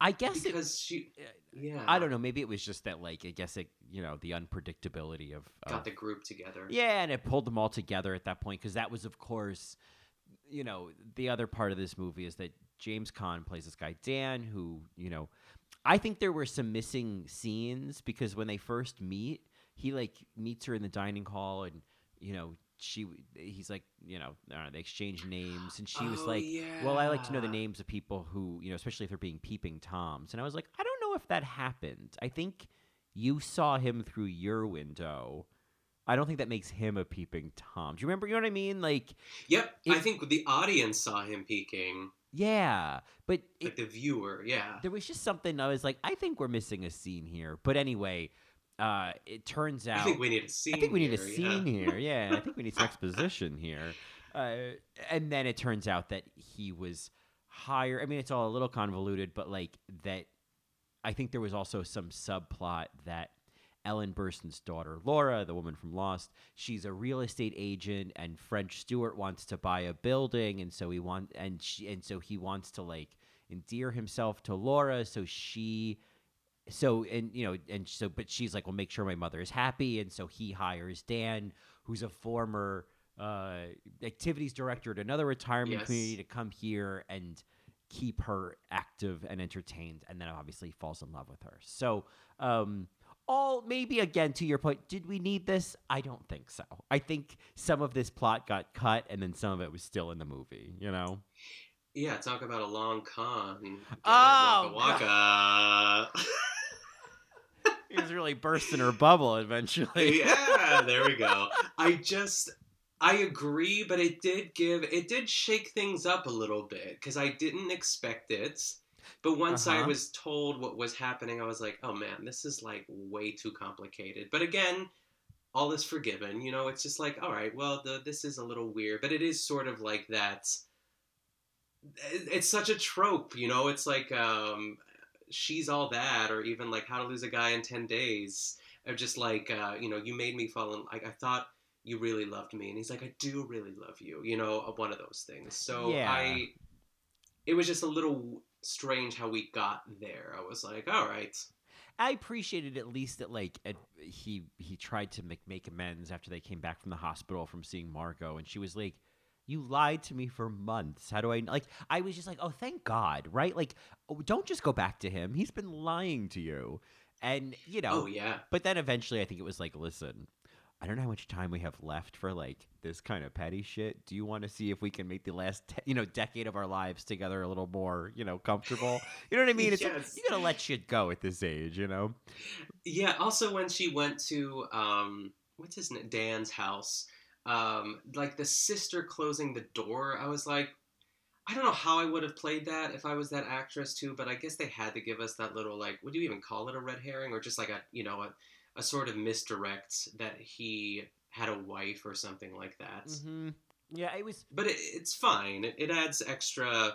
I guess it,
Because she, uh, yeah,
I don't know. Maybe it was just that, like, I guess it, you know, the unpredictability of, of
Got the group together.
Yeah, and it pulled them all together at that point because that was, of course, you know, the other part of this movie is that James Caan plays this guy Dan, who you know, I think there were some missing scenes because when they first meet, he like meets her in the dining hall, and you know, she he's like, you know, know, they exchange names, and she was
Oh,
like, well, I like to know the names of people who, you know, especially if they're being peeping toms, and I was like, I don't know if that happened. I think you saw him through your window. I don't think that makes him a peeping tom. Do you remember? You know what I mean? Like,
Yep, I think the audience saw him peeking,
yeah, but
like
it,
the viewer. Yeah,
there was just something I was like, I think we're missing a scene here. But anyway, uh, it turns out
I think we need a scene.
I think we need a
here,
scene
yeah.
here. Yeah, I think we need some [laughs] exposition here. Uh, and then it turns out that he was hired. I mean, it's all a little convoluted, but like that. I think there was also some subplot that Ellen Burstyn's daughter, Laura, the woman from Lost, she's a real estate agent, and French Stewart wants to buy a building, and so he want and she and so he wants to like endear himself to Laura, so she so and you know and so but she's like well make sure my mother is happy and so he hires dan who's a former uh activities director at another retirement
Yes.
community to come here and keep her active and entertained and then obviously falls in love with her so um all maybe again to your point did we need this i don't think so i think some of this plot got cut and then some of it was still in the movie you know
Yeah, talk about a long con.
Oh,
waka waka.
it was really bursting her bubble eventually [laughs]
yeah, there we go. I just I agree, but it did give it did shake things up a little bit because I didn't expect it. But once I
Uh-huh.
was told what was happening, I was like, "Oh man, this is like way too complicated." But again, all is forgiven. You know, it's just like, "All right, well, the, this is a little weird, but it is sort of like that." It's such a trope, you know. It's like um, she's all that, or even like How to Lose a Guy in Ten Days or just like uh, you know you made me fall in like i thought you really loved me and he's like i do really love you you know uh, one of those things so
Yeah.
i it was just a little strange how we got there i was like all right
I appreciated at least that like at, he he tried to make make amends after they came back from the hospital from seeing Margot, and she was like, "You lied to me for months. How do I like?" I was just like, "Oh, thank God!" Right? Like, oh, don't just go back to him. He's been lying to you, and you know.
oh yeah
But then eventually, I think it was like, "Listen." I don't know how much time we have left for like this kind of petty shit. Do you want to see if we can make the last, te- you know, decade of our lives together a little more, you know, comfortable? You know what I mean? It's like,
Yes.
you gotta let shit go at this age, you know.
yeah also when she went to um what's his name dan's house um like the sister closing the door i was like I don't know how I would have played that if I was that actress too, but I guess they had to give us that little like, would you even call it a red herring or just like a you know a, a sort of misdirect that he had a wife or something like that.
Mm-hmm. Yeah, it was.
But it, it's fine. It, it adds extra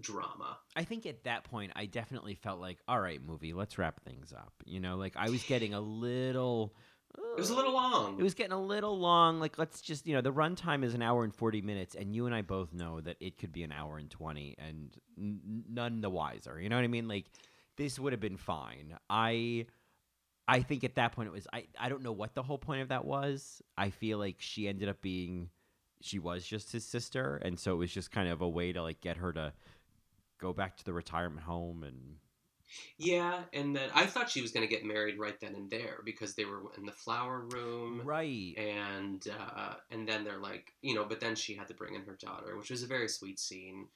drama.
I think at that point, I definitely felt like, all right, movie, let's wrap things up. You know, like I was getting a little,
It was a little long.
It was getting a little long. Like, let's just, you know, the runtime is an hour and 40 minutes, and you and I both know that it could be an hour and 20, and n- none the wiser. You know what I mean? Like, this would have been fine. I. I think at that point it was I, I don't know what the whole point of that was. I feel like she ended up being she was just his sister and so it was just kind of a way to like get her to go back to the retirement home and
Yeah, and then I thought she was going to get married right then and there because they were in the flower room,
right?
And uh, and then they're like, you know, but then she had to bring in her daughter, which was a very sweet scene.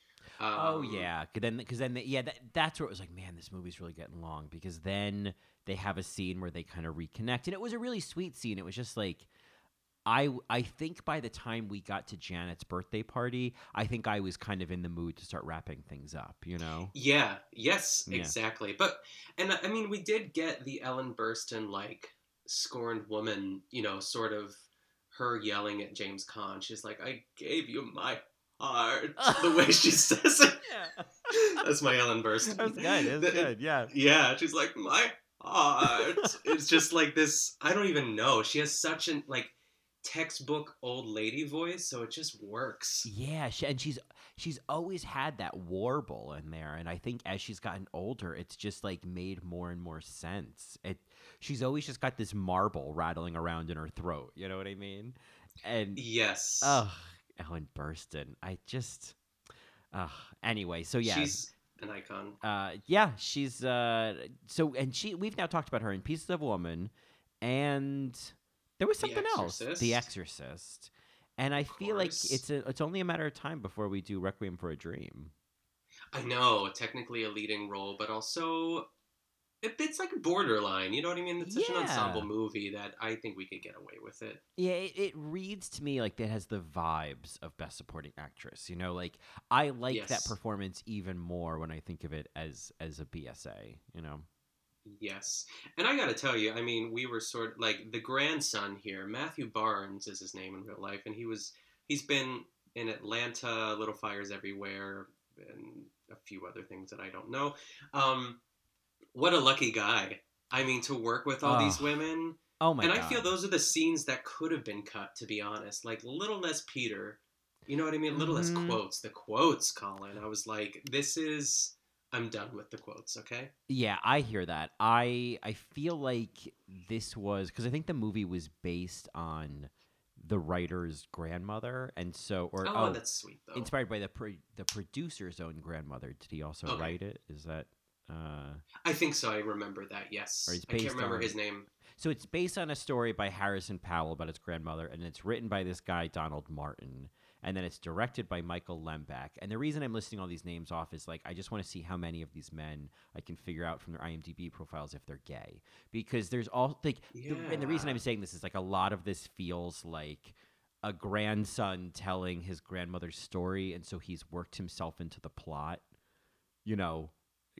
Um,
oh yeah, cause then because then yeah that, that's where it was like, man, this movie's really getting long because then they have a scene where they kind of reconnect, and it was a really sweet scene. It was just like. I, I think by the time we got to Janet's birthday party, I think I was kind of in the mood to start wrapping things up, you know?
Yeah, yes,
Yeah.
exactly. But and I mean, we did get the Ellen Burstyn like scorned woman, you know, sort of her yelling at James Caan. She's like, "I gave you my heart." [laughs] the way she says it. That's my Ellen Burstyn.
That's good. That's good. Yeah.
Yeah, she's like my heart. it's just like this. I don't even know. She has such an like textbook old lady voice, so it just works.
Yeah, she, and she's she's always had that warble in there, and I think as she's gotten older, it's just like made more and more sense. It she's always just got this marble rattling around in her throat. You know what I mean? And
Yes.
oh, Ellen Burstyn. I just, ugh. Anyway, so yeah,
She's an icon.
uh, yeah, she's uh, so and she we've now talked about her in Pieces of Woman, and there was
The
something else, The
Exorcist.
And I feel like it's a, it's only a matter of time before we do Requiem for a Dream.
I know, technically a leading role, but also it, it's like borderline. You know what I mean? It's such an ensemble movie that I think we could get away with it.
Yeah, it, it reads to me like it has the vibes of Best Supporting Actress. You know, like I like that performance even more when I think of it as as a BSA. You know.
Yes. And I got to tell you, I mean, we were sort of like the grandson here, Matthew Barnes is his name in real life, and he was he's been in Atlanta, Little Fires Everywhere, and a few other things that I don't know. Um, what a lucky guy. I mean, to work with all these women.
Oh my
and
god.
I feel those are the scenes that could have been cut, to be honest. Like little less Peter. You know what I mean? Little
Mhm.
less quotes. The quotes, Colin. I was like, this is I'm done with the quotes, okay?
Yeah, I hear that. I I feel like this was because I think the movie was based on the writer's grandmother, and so or
Oh, that's sweet, though.
Inspired by the pro- the producer's own grandmother. Did he also
Okay.
write it? Is that? uh
I think so. I remember that. Yes. I can't remember
on-
his name.
So it's based on a story by Harrison Powell about his grandmother, and it's written by this guy Donald Martin, and then it's directed by Michael Lembeck. And the reason I'm listing all these names off is like I just want to see how many of these men I can figure out from their IMDb profiles if they're gay, because there's all like, the, and the reason I'm saying this is like a lot of this feels like a grandson telling his grandmother's story, and so he's worked himself into the plot, you know,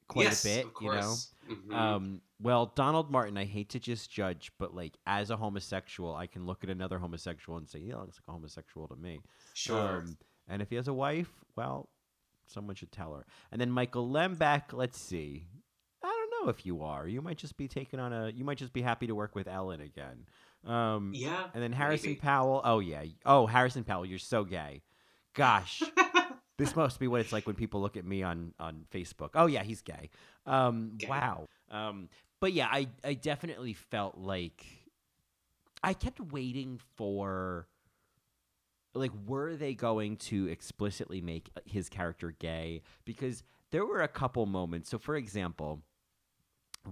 quite
Yes,
a bit, you know.
Mhm.
Um, well, Donald Martin, I hate to just judge, but like as a homosexual, I can look at another homosexual and say, "Yeah, looks like a homosexual to me."
Sure.
Um, and if he has a wife, well, someone should tell her. And then Michael Lembeck, let's see. I don't know if you are. You might just be taking on a. You might just be happy to work with Ellen again. Um,
Yeah,
And then Harrison
maybe.
Powell. Oh yeah. Oh Harrison Powell, you're so gay. Gosh. [laughs] this must be what it's like when people look at me on on Facebook. Oh yeah, he's gay. Um,
Gay.
Wow. Um, but yeah, I I definitely felt like I kept waiting for like were they going to explicitly make his character gay because there were a couple moments. So for example,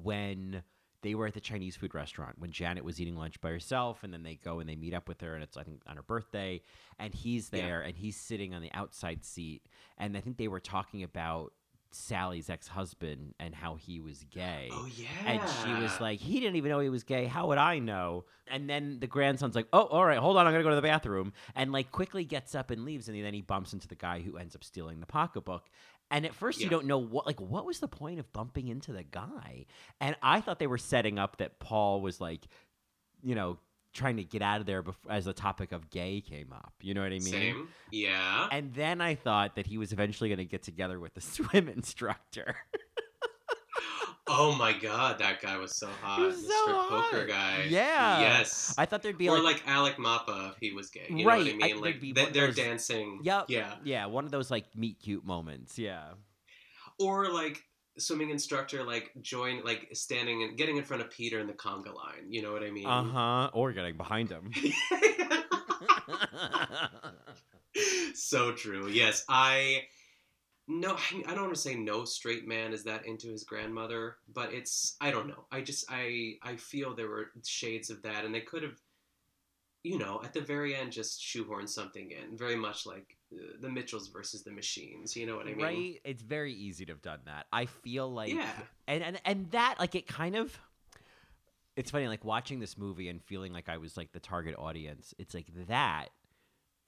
when they were at the Chinese food restaurant when Janet was eating lunch by herself, and then they go and they meet up with her, and it's I think on her birthday, and he's
Yeah.
there, and he's sitting on the outside seat, and I think they were talking about Sally's ex-husband and how he was gay.
Oh yeah.
And she was like, he didn't even know he was gay. How would I know? And then the grandson's like, oh, all right, hold on, I'm gonna go to the bathroom, and like quickly gets up and leaves, and then he bumps into the guy who ends up stealing the pocketbook. And at first, you don't know what, like, what was the point of bumping into the guy? And I thought they were setting up that Paul was like, you know, trying to get out of there bef- as the topic of gay came up. You know what I mean?
Same. Yeah.
And then I thought that he was eventually going to get together with the [laughs] swim instructor.
Oh my god, that guy was so hot.
was
the
so
strip
hot.
poker guy.
Yeah.
Yes.
I thought there'd be
or
like,
like, Alec Mapa if he was gay. You
Right,
know what I
I-
mean?
there'd
like they, they're
those-
dancing.
Yep.
Yeah.
yeah, one of those like meet cute moments. Yeah.
Or like swimming instructor like join like standing and getting in front of Peter in the conga line. You know what I mean?
Uh huh. Or getting behind him. [laughs] [laughs]
so true. Yes, I no, I don't want to say no straight man is that into his grandmother, but it's I don't know. I just I I feel there were shades of that, and they could have, you know, at the very end just shoehorn something in, very much like uh, the Mitchells versus the Machines. You know what I mean?
Right? It's very easy to have done that. I feel like
Yeah.
and and and that like it kind of it's funny like watching this movie and feeling like I was like the target audience. It's like that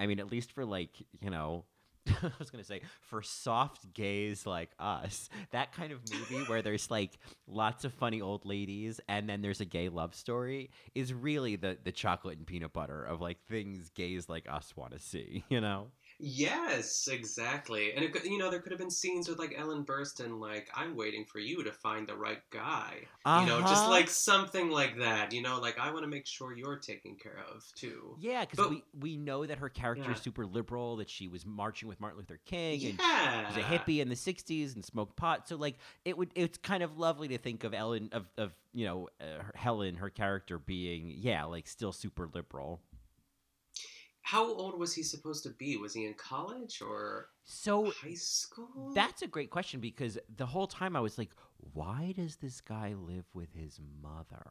I mean at least for like, you know, [laughs] I was gonna say for soft gays like us, that kind of movie where there's like lots of funny old ladies and then there's a gay love story is really the the chocolate and peanut butter of like things gays like us want to see, [laughs] you know?
Yes, exactly. And it could, you know, there could have been scenes with like Ellen Burstyn, like I'm waiting for you to find the right guy. You know, just
Uh-huh.
like something like that. You know, like I want to make sure you're taken care of too.
Yeah, because we, we know that her character is super liberal, that she was marching with Martin Luther King, and
Yeah.
she was a hippie in the '60s and smoked pot. So like it would it's kind of lovely to think of Ellen of of you know uh, Helen, her character being yeah like still super liberal.
How old was he supposed to be? Was he in college or
So
high school?
that's a great question because the whole time I was like, why does this guy live with his mother?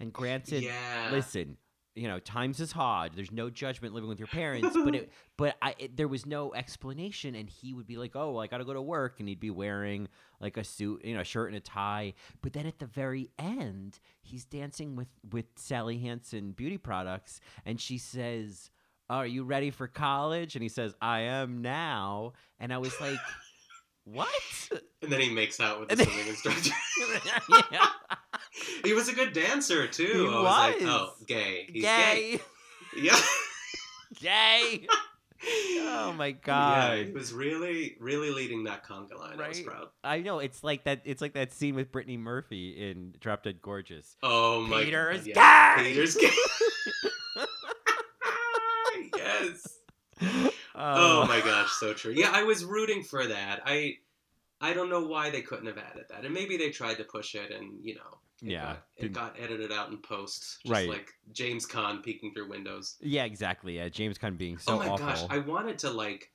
And granted,
Yeah.
listen, you know, times is hard. There's no judgment living with your parents, but it, [laughs] but I, it, there was no explanation, and he would be like, "Oh, I got to go to work," and he'd be wearing like a suit, you know, a shirt and a tie. But then at the very end, he's dancing with with Sally Hansen beauty products, and she says. Are you ready for college? And he says, I am now. And I was like, What?
And then he makes out with the swimming instructor. [laughs]
yeah.
he was a good dancer too.
He
I was, like, oh, gay. He's
Gay.
gay. [laughs] Yeah.
Gay. Oh my
Yeah,
god.
he was really, really leading that conga line. I was proud.
I know it's like that. It's like that scene with Brittany Murphy in Drop Dead Gorgeous.
Oh my
Peter
god.
is
yeah.
gay!
Peter's gay. [laughs] yes. [laughs] Oh, oh my gosh, so true. Yeah, I was rooting for that. I I don't know why they couldn't have added that. And maybe they tried to push it and, you know, it
Yeah,
got, it
didn't-
got edited out in post. Just
Right.
like James Caan peeking through windows.
Yeah, exactly. Yeah, James Caan being so
oh my
awful.
gosh, I wanted to like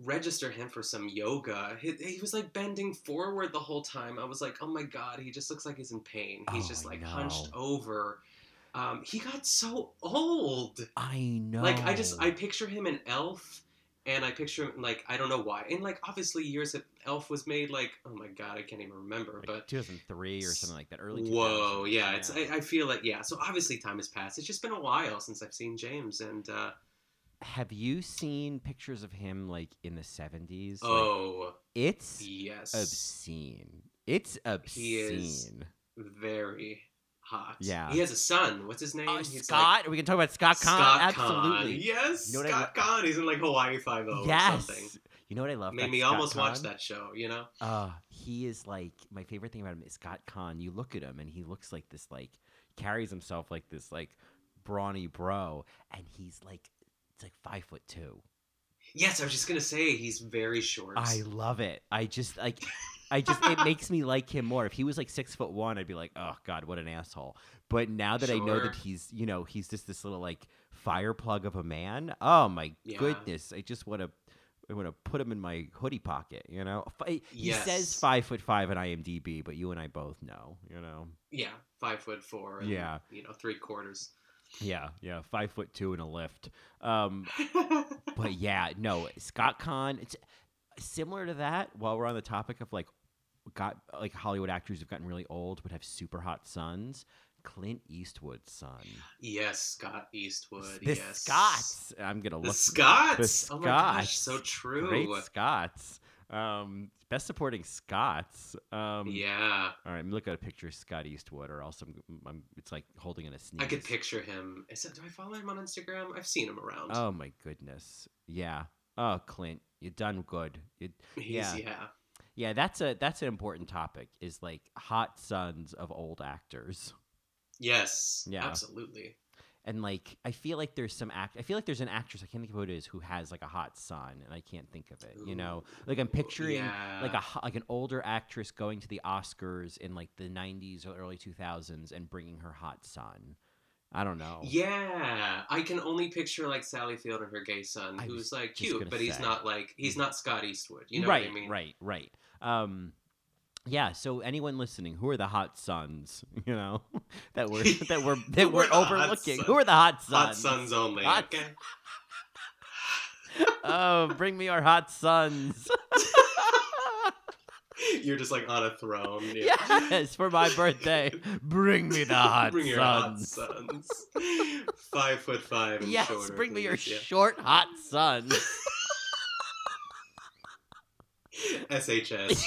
register him for some yoga. He, he was like bending forward the whole time. I was like, oh my god, he just looks like he's in pain. He's
Oh,
just like hunched over. Um, he got so old.
I know.
Like I just I picture him in Elf, and I picture him like I don't know why. And like obviously years that Elf was made, like oh my god, I can't even remember.
like
but
2003 or something like that. Early. 2000s.
whoa, yeah, it's I, I feel like yeah. So obviously time has passed. It's just been a while since I've seen James, and uh,
Have you seen pictures of him like in the 70s? Like,
oh
it's
yes,
obscene. It's obscene.
He is very hot.
Yeah.
he has a son. What's his name?
Uh,
He's like-
Scott, we can talk about Scott Caan.
Scott
Absolutely.
Caan. Yes,
You know what I
Scott Caan. He's in like Hawaii Five O or
Yes.
something.
You know what I love?
Him?
Made
me
Scott
almost watch that show. You know.
Uh, he is like my favorite thing about him is Scott Caan. You look at him and he looks like this like carries himself like this like brawny bro, and he's like it's like five foot two.
Yes, I was just gonna say he's very short.
I love it. I just like I just it [laughs] makes me like him more. If he was like six foot one, I'd be like, oh god, what an asshole. But now that I know that he's you know he's just this little like fire plug of a man. Oh my
Yeah.
goodness, I just want to. I want to put him in my hoodie pocket, you know. He says five foot five on IMDb, but you and I both know, you know.
Yeah, five foot four. And,
Yeah.
you know, three quarters.
Yeah, yeah, five foot two in a lift. Um, [laughs] but yeah, no, Scott Caan. It's similar to that. While we're on the topic of like, got like Hollywood actors who've gotten really old but have super hot sons. Clint Eastwood's son.
yes, Scott Eastwood.
The
yes,
Scots. I'm gonna
The
look.
Scots.
The
Oh my gosh, so true.
Great Scots. Um, best supporting Scots. Um,
Yeah,
All right, I'm looking at a picture of Scott Eastwood, or else I'm, I'm it's like holding in a sneeze.
I could picture him. Is it, do I follow him on Instagram? I've seen him around.
Oh my goodness. Yeah. Oh, Clint, you done good. You, yeah.
yeah.
Yeah, that's a that's an important topic. Is like hot sons of old actors.
Yes.
Yeah.
Absolutely.
And like, I feel like there's some act. I feel like there's an actress. I can't think of who it is who has like a hot son, and I can't think of it. You know, like I'm picturing like a like an older actress going to the Oscars in like the '90s or early 2000s and bringing her hot son. I don't know.
Yeah, I can only picture like Sally Field and her gay son, who's like cute, but he's not like he's not Scott Eastwood. You know
right,
what I mean?
right, right. Um, yeah. So anyone listening, who are the hot sons? [laughs] You know, [laughs] that we're [laughs] that we're that we're overlooking. Who are the hot sons?
Hot sons only.
Hot-
Okay.
oh, bring me our hot sons. [laughs]
You're just like on a throne. Yeah.
yes, for my birthday. Bring me the hot sons. [laughs]
bring your hot
sons.
sons. five foot five. And
yes,
shorter,
bring me your
yeah.
short hot sons. [laughs]
SHS.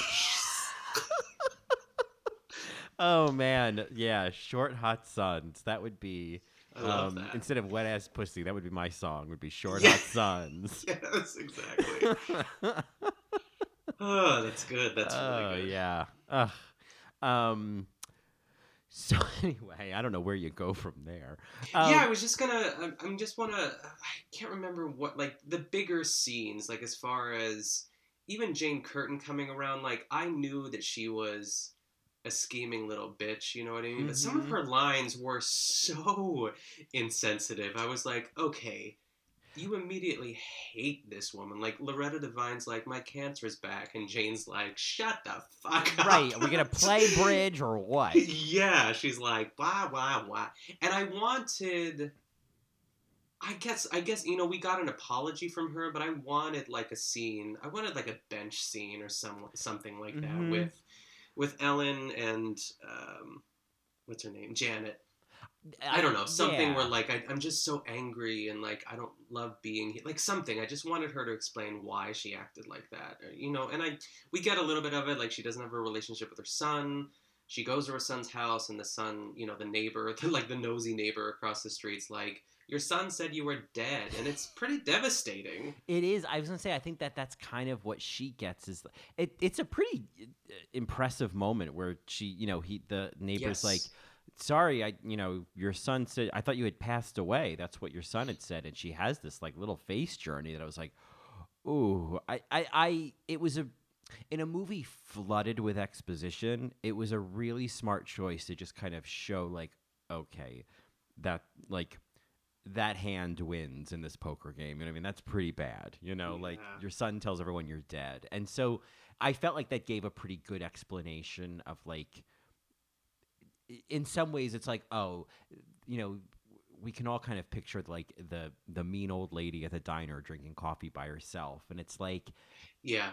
oh man, yeah, short hot sons. That would be.
I love
um,
that.
Instead of wet ass pussy, that would be my song. Would be short
Yeah.
hot sons.
yes, exactly. Oh, that's good. That's
oh
really good.
yeah. Ugh. Um. So [laughs] anyway, I don't know where you go from there. Um,
yeah, I was just gonna. I- I'm just wanna. I can't remember what like the bigger scenes, like as far as even Jane Curtin coming around. Like I knew that she was a scheming little bitch. You know what I mean? But some of
Mhm.
her lines were so insensitive. I was like, okay. You immediately hate this woman. Like Loretta Devine's like, my cancer's back, and Jane's like, shut the fuck up.
Right? Are we gonna [laughs] play bridge or what?
yeah, she's like blah blah blah, and I wanted. I guess I guess you know we got an apology from her, but I wanted like a scene. I wanted like a bench scene or some something like that
Mhm.
with with Ellen and um, what's her name, Janet. I don't know something
yeah.
where like I, I'm just so angry and like I don't love being here. like something. I just wanted her to explain why she acted like that, or, you know. And I we get a little bit of it. Like she doesn't have a relationship with her son. She goes to her son's house, and the son, you know, the neighbor, [laughs] like the nosy neighbor across the street's like, "Your son said you were dead," and it's pretty devastating.
It is. I was gonna say. I think that that's kind of what she gets. Is it? It's a pretty uh, impressive moment where she, you know, he the neighbor's
Yes.
like, "Sorry, I, you know, your son said I thought you had passed away. That's what your son had said." And she has this like little face journey that I was like, "Ooh, I, I, I." It was a in a movie flooded with exposition. It was a really smart choice to just kind of show like, okay, that like that hand wins in this poker game. You know what I mean? That's pretty bad. You know, like your son tells everyone you're dead. And so I felt like that gave a pretty good explanation of like in some ways it's like, oh, you know, we can all kind of picture like the the mean old lady at the diner drinking coffee by herself. And it's like
Yeah,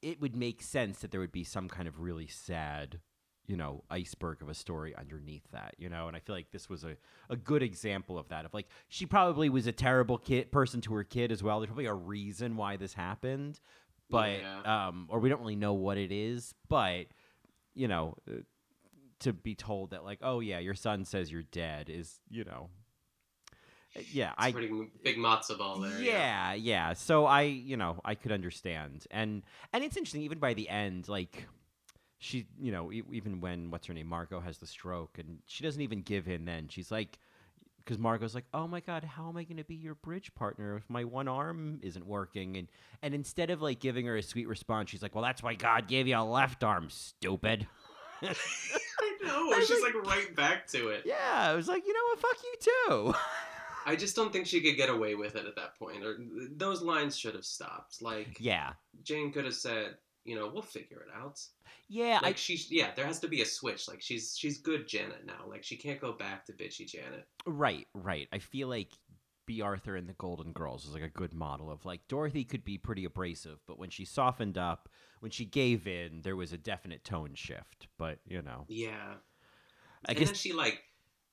it- would make sense that there would be some kind of really sad you know iceberg of a story underneath that you know? And i feel like this was a, a good example of that of like she probably was a terrible kid person to her kid as well. There's probably a reason why this happened. But
Yeah.
um or we don't really know what it is. But you know uh, to be told that like oh yeah your son says you're dead is you know uh, yeah
it's
i
big matzo ball there.
yeah, yeah. So I, you know, I could understand, and and it's interesting. Even by the end, like she, you know, even when what's her name, Margot has the stroke, and she doesn't even give in. Then she's like, because Margot's like, oh my god, how am I going to be your bridge partner if my one arm isn't working? And and instead of like giving her a sweet response, she's like, well, that's why God gave you a left arm, stupid. [laughs]
I know.
I
She's like, right back to it.
yeah, I was like, you know what, fuck you too. [laughs]
I just don't think she could get away with it at that point. Or those lines should have stopped. Like
yeah,
Jane could have said, you know, we'll figure it out.
yeah.
Like she. yeah, there has to be a switch. Like she's she's good Janet now. Like she can't go back to bitchy Janet.
Right, right. I feel like Bea Arthur and the Golden Girls is like a good model of like Dorothy could be pretty abrasive, but when she softened up, when she gave in, there was a definite tone shift. But you know,
Yeah.
I
and
guess
then she like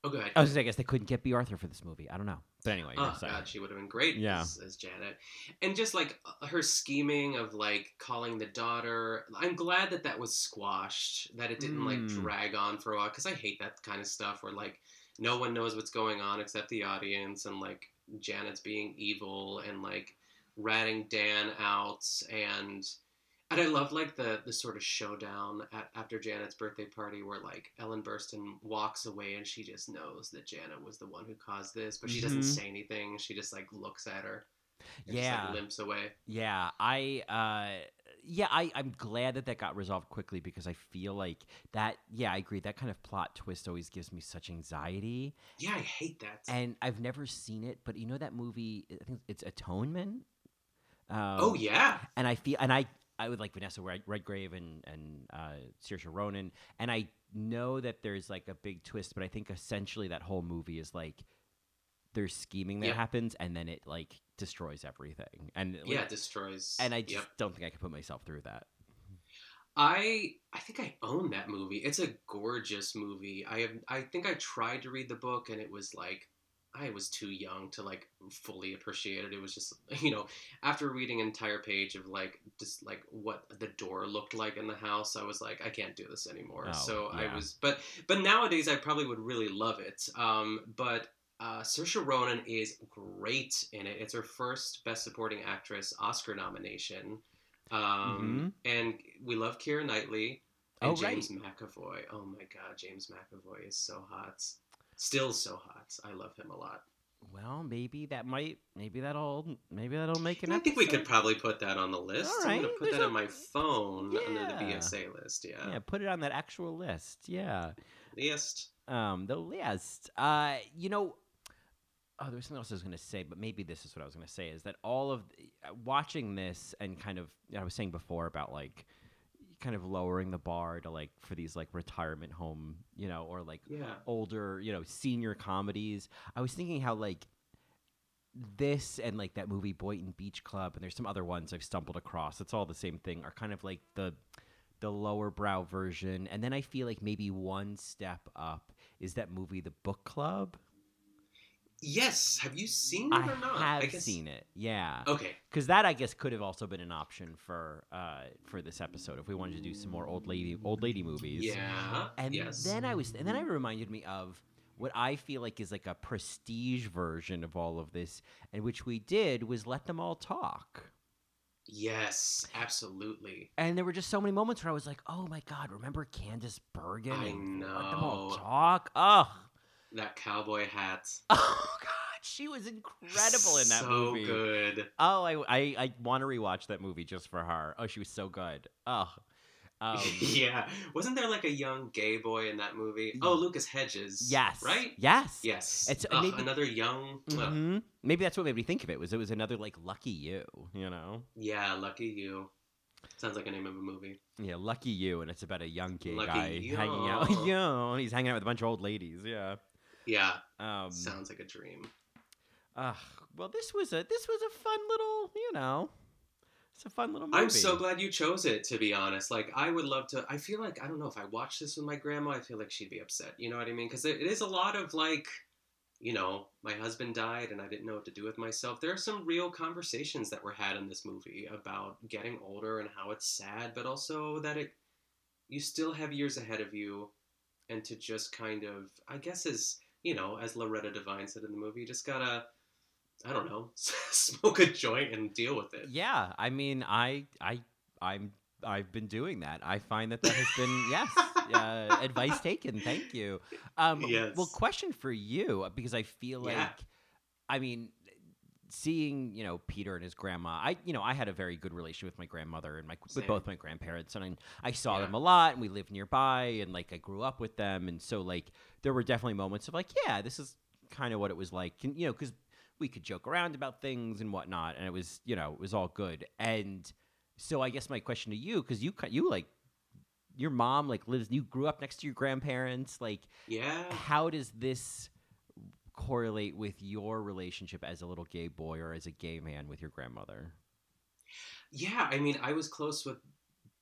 oh go ahead.
I was say, I guess they couldn't get Bea Arthur for this movie. I don't know, but anyway,
Oh god, she would have been great
Yeah.
as, as Janet, and just like uh, her scheming of like calling the daughter. I'm glad that that was squashed. That it didn't like
Mm.
drag on for a while because I hate that kind of stuff where like no one knows what's going on except the audience, and like Janet's being evil and like ratting Dan out, and And I love like the the sort of showdown at, after Janet's birthday party where like Ellen Burstyn walks away and she just knows that Janet was the one who caused this, but she doesn't
Mhm.
say anything. She just like looks at her.
Yeah.
Just, like, limps away.
Yeah, I uh yeah, I I'm glad that that got resolved quickly because I feel like that yeah, I agree. That kind of plot twist always gives me such anxiety.
Yeah, I hate that.
And I've never seen it, but you know that movie, I think it's Atonement? Um,
oh yeah.
and I feel and I I would like Vanessa Red, Redgrave and and uh, Saoirse Ronan, and I know that there's like a big twist, but I think essentially that whole movie is like there's scheming that
Yeah.
happens, and then it like destroys everything, and like,
Yeah, it destroys.
and I just
Yep.
don't think I could put myself through that.
I I think I own that movie. It's a gorgeous movie. I have I think I tried to read the book and it was like I was too young to like fully appreciate it. It was just [laughs] you know after reading an entire page of like just like what the door looked like in the house, I was like I can't do this anymore.
Oh,
so
yeah.
I was but but nowadays I probably would really love it. Um, but uh, Saoirse Ronan is great in it. It's her first Best Supporting Actress Oscar nomination. Um, And we love Keira Knightley and
Mm-hmm. Oh, right.
James McAvoy. Oh my God, James McAvoy is so hot. Still so hot. I love him a lot.
Well, maybe that might, maybe that'll, maybe that'll make an.
I think we could probably put that on the list.
All
I'm gonna put
there's
that
a-
on my phone under the BSA list. Yeah.
Yeah, put it on that actual list. Yeah.
The list.
Um, the list. Uh, you know, oh, there was something else I was going to say, but maybe this is what I was going to say is that all of uh, watching this and kind of I was saying before about like kind of lowering the bar to like for these like retirement home, you know, or like
Yeah.
older, you know, senior comedies. I was thinking how like this and like that movie Boynton Beach Club and there's some other ones I've stumbled across. It's all the same thing. Are kind of like the the lower brow version. And then I feel like maybe one step up is that movie The Book Club.
Yes. Have you seen it
I
or not?
have
I
seen it. Yeah.
Okay.
Because that I guess could have also been an option for uh, for this episode if we wanted to do some more old lady old lady movies.
Yeah.
And
yes.
then I was and then it reminded me of what I feel like is like a prestige version of all of this, and which we did was let them all talk.
Yes. Absolutely.
And there were just so many moments where I was like, "Oh my god, remember Candice Bergen?
I
and Let them all
know.
talk. Oh,
That cowboy hat. [laughs]
oh god, she was incredible in that
so
movie.
good.
Oh, I I, I want to rewatch that movie just for her. Oh, she was so good. Oh, um, [laughs]
yeah. Wasn't there like a young gay boy in that movie? Oh, Lucas Hedges.
yes,
Right?
Yes,
Yes.
It's-
Ugh,
maybe-
another young. ugh.
Mhm. Maybe that's what made me think of it. Was it was another like Lucky You? You know?
Yeah, Lucky You. Sounds like a name of a movie.
Yeah, Lucky You, and it's about a young gay
Lucky
guy hanging out.
You. [laughs]
yeah, he's hanging out with a bunch of old ladies. Yeah.
Yeah.
Um,
Sounds like a dream.
uh, well, this was a this was a fun little, you know, it's a fun little movie.
I'm so glad you chose it, to be honest. Like, I would love to. I feel like, I don't know, if I watched this with my grandma, I feel like she'd be upset. You know what I mean? Because it, it is a lot of, like, you know, my husband died and I didn't know what to do with myself. There are some real conversations that were had in this movie about getting older and how it's sad, but also that it, you still have years ahead of you. And to just kind of, I guess, as, you know, as Loretta Devine said in the movie, you just gotta, I don't know, [laughs] smoke a joint and deal with it.
Yeah, I mean, I I I'm I've been doing that. I find that that has been [laughs] yes, uh, advice taken. Thank you. Um,
Yes.
Well, question for you because I feel like,
Yeah.
I mean, seeing you know Peter and his grandma. I you know I had a very good relation with my grandmother and my
Same.
with both my grandparents, and I, I saw
Yeah.
them a lot, and we lived nearby, and like I grew up with them, and so like there were definitely moments of like, yeah, this is kind of what it was like, and you know, because we could joke around about things and whatnot, and it was you know it was all good. And so I guess my question to you, because you you like your mom like lives, you grew up next to your grandparents, like
Yeah.
how does this correlate with your relationship as a little gay boy or as a gay man with your grandmother?
Yeah, I mean, I was close with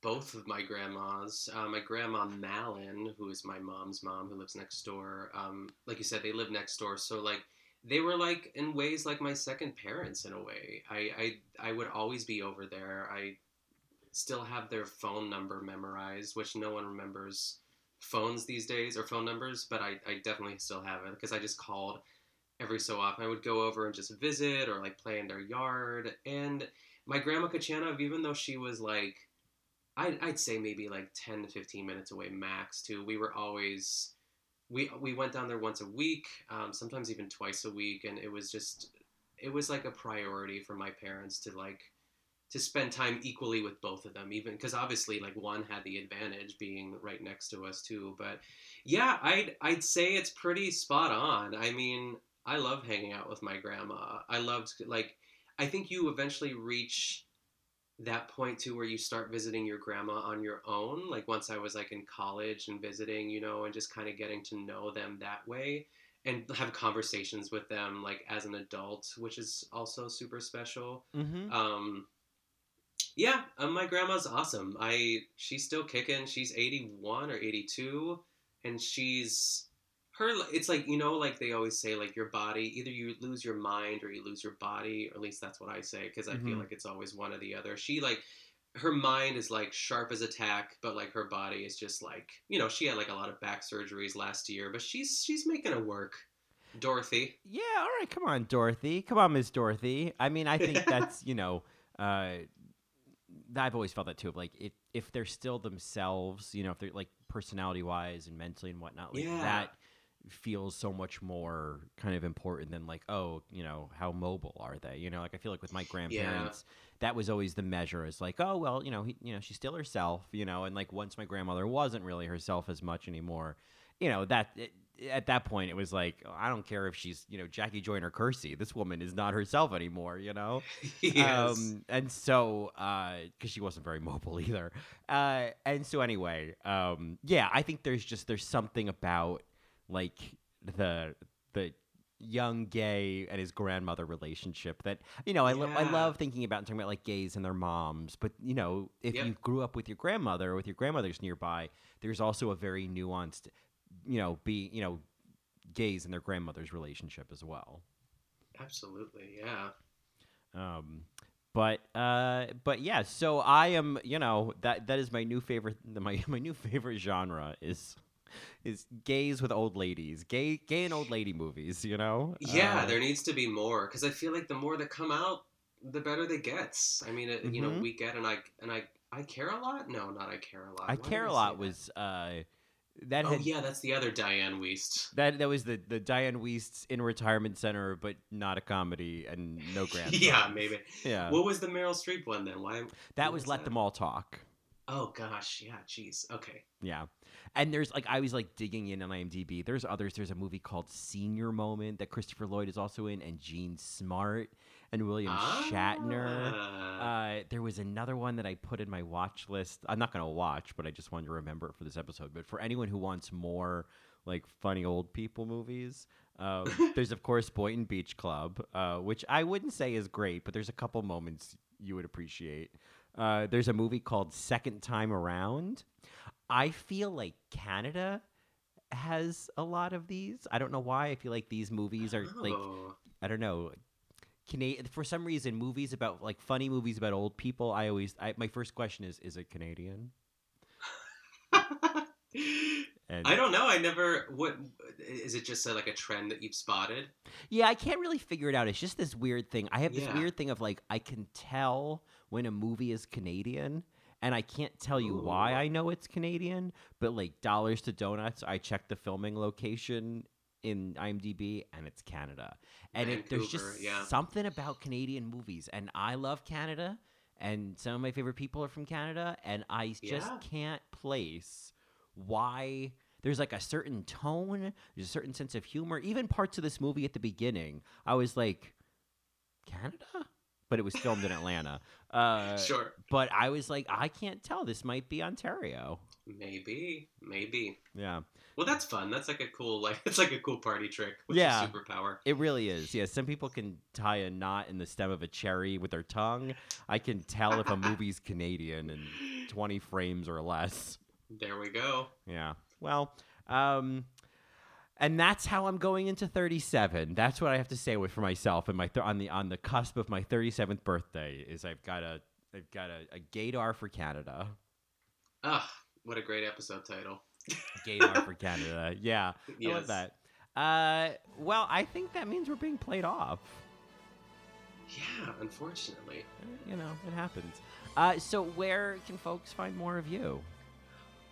both of my grandmas. Uh, my grandma Malin, who is my mom's mom, who lives next door. Um, like you said, they live next door, so like they were like in ways like my second parents in a way. I I, I would always be over there. I still have their phone number memorized, which no one remembers phones these days or phone numbers, but I, I definitely still have it because I just called every so often. I would go over and just visit or like play in their yard. And my grandma Kachanov, even though she was like I'd, I'd say maybe like 10 to 15 minutes away max too we were always we we went down there once a week um, sometimes even twice a week and it was just it was like a priority for my parents to like to spend time equally with both of them even because obviously like one had the advantage being right next to us too but yeah i'd i'd say it's pretty spot on. I mean i love hanging out with my grandma. I loved like i think you eventually reach that point too where you start visiting your grandma on your own like once i was like in college and visiting you know and just kind of getting to know them that way and have conversations with them like as an adult which is also super special.
Mm-hmm.
um yeah um, my grandma's awesome i she's still kicking she's 81 or 82 and she's her it's like you know like they always say like your body either you lose your mind or you lose your body or at least that's what i say because i feel
Mhm.
like it's always one or the other she like her mind is like sharp as a tack but like her body is just like you know she had like a lot of back surgeries last year but she's she's making it work dorothy
Yeah, all right, come on, Dorothy. Come on, Miss Dorothy. I mean, I think that's, you know, uh, I've always felt that too. Like, if, if they're still themselves, you know, if they're like personality wise and mentally and whatnot, like
Yeah.
that feels so much more kind of important than like, oh, you know, how mobile are they? You know, like I feel like with my grandparents, that was always the measure. Is like, oh, well, you know, he, you know, she's still herself, you know, and like once my grandmother wasn't really herself as much anymore, you know, that it, at that point it was like, I don't care if she's, you know, Jackie Joyner Kersee. This woman is not herself anymore, you know. [laughs]
yes.
Um, and so, because she wasn't very [laughs] mobile either. Uh, and so anyway, um, yeah, I think there's just there's something about like the the young gay and his grandmother relationship that you know I, lo- I love thinking about and talking about like gays and their moms but you know if
Yep.
you grew up with your grandmother or with your grandmothers nearby there's also a very nuanced you know be you know gays and their grandmother's relationship as well
absolutely yeah
um, but uh, but yeah, so I am, you know, that that is my new favorite. [laughs] My my new favorite genre is is gays with old ladies, gay gay and old lady movies. You know,
Yeah,
Uh,
there needs to be more because I feel like the more that come out, the better they gets. I mean, it, you know,
Mhm.
we get and I and I I care a lot. No, not I care a lot.
I
Why
care a lot was uh, that
Oh
had
yeah, that's the other Diane Wiest.
that that was the the Diane Wiest's in retirement center, but not a comedy and no [laughs] grand.
yeah, maybe.
Yeah,
What was the Meryl Streep one then? Why?
that was
was
let
that?
them all talk.
Oh gosh, yeah. Jeez. Okay.
Yeah. And there's like I was like digging in on IMDb. There's others. There's a movie called Senior Moment that Christopher Lloyd is also in, and Jean Smart and William Shatner.
Ah.
Uh, there was another one that I put in my watch list. I'm not gonna watch, but I just wanted to remember it for this episode. But for anyone who wants more like funny old people movies, um, [laughs] there's of course Boynton Beach Club, uh, which I wouldn't say is great, but there's a couple moments you would appreciate. Uh, there's a movie called Second Time Around. I feel like Canada has a lot of these. I don't know why. I feel like these movies are like
Oh.
I don't know. Canadian for some reason movies about like funny movies about old people. I always I, my first question is is it Canadian? [laughs] And
I don't know. I never. What is it? Just uh, like a trend that you've spotted?
Yeah, I can't really figure it out. It's just this weird thing. I have this
Yeah.
weird thing of like I can tell when a movie is Canadian and I can't tell you why I know it's Canadian, but like Dollars to Donuts, I check the filming location in IMDb and it's Canada. And it, there's just
yeah.
something about Canadian movies and I love Canada and some of my favorite people are from Canada and I just
Yeah.
can't place why there's like a certain tone, there's a certain sense of humor. Even parts of this movie at the beginning, I was like, Canada? But it was filmed in Atlanta. Uh,
Sure.
But I was like, I can't tell. This might be Ontario.
Maybe. Maybe.
Yeah.
Well, that's fun. That's like a cool like [laughs] it's like a cool party trick with
Yeah.
superpower.
It really is. Yeah, some people can tie a knot in the stem of a cherry with their tongue. I can tell if a [laughs] movie's Canadian in 20 frames or less.
There we go.
Yeah. Well, um, and that's how I'm going into 37. That's what I have to say with for myself and my th- on the on the cusp of my 37th birthday is I've got a I've got a, a gaydar for Canada.
Ah, what a great episode title.
Gaydar for [laughs] Canada. Yeah. I
Yes.
love that. Uh, well, I think that means we're being played off.
Yeah, unfortunately.
you know, it happens. Uh, so where can folks find more of you?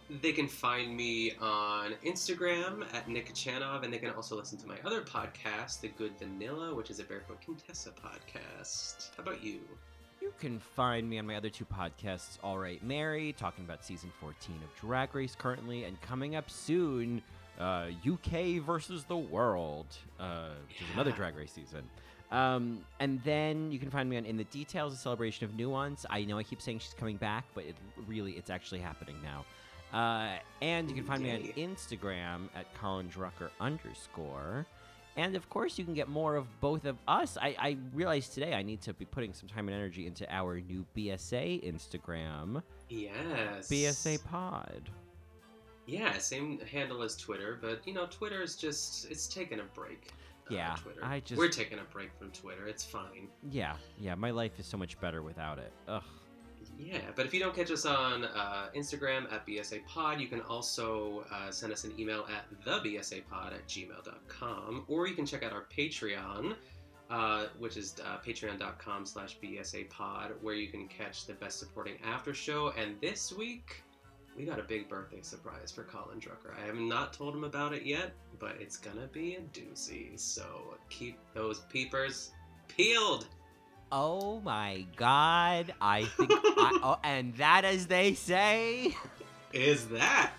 They can find me on Instagram at Nick Chanov, and they can also listen to my other podcast, The Good Vanilla, which is a Barefoot Contessa podcast. How about you?
You can find me on my other two podcasts, All Right Mary, talking about season 14 of Drag Race currently, and coming up soon, uh, UK versus the World, uh, which is another Drag Race season. Um, and then you can find me on In the Details, a celebration of nuance. I know I keep saying she's coming back, but it really, it's actually happening now. Uh, and you can find me on Instagram at Colin Drucker underscore. And of course, you can get more of both of us. I, I realized today I need to be putting some time and energy into our new BSA Instagram.
Yes.
BSA Pod.
Yeah, same handle as Twitter, but you know, Twitter is just it's taking a break. uh,
Yeah,
Twitter.
I just-
we're taking a break from Twitter. It's fine.
Yeah, yeah, my life is so much better without it. Ugh.
Yeah, but if you don't catch us on uh, Instagram at BSA Pod, you can also uh, send us an email at thebsapod at gmail.com, or you can check out our Patreon, uh, which is uh, patreon.com slash bsapod, where you can catch the best supporting after show. And this week, we got a big birthday surprise for Colin Drucker. I have not told him about it yet, but it's gonna be a doozy. So keep those peepers peeled.
Oh my god, I think I, oh, and that as they say
Is that?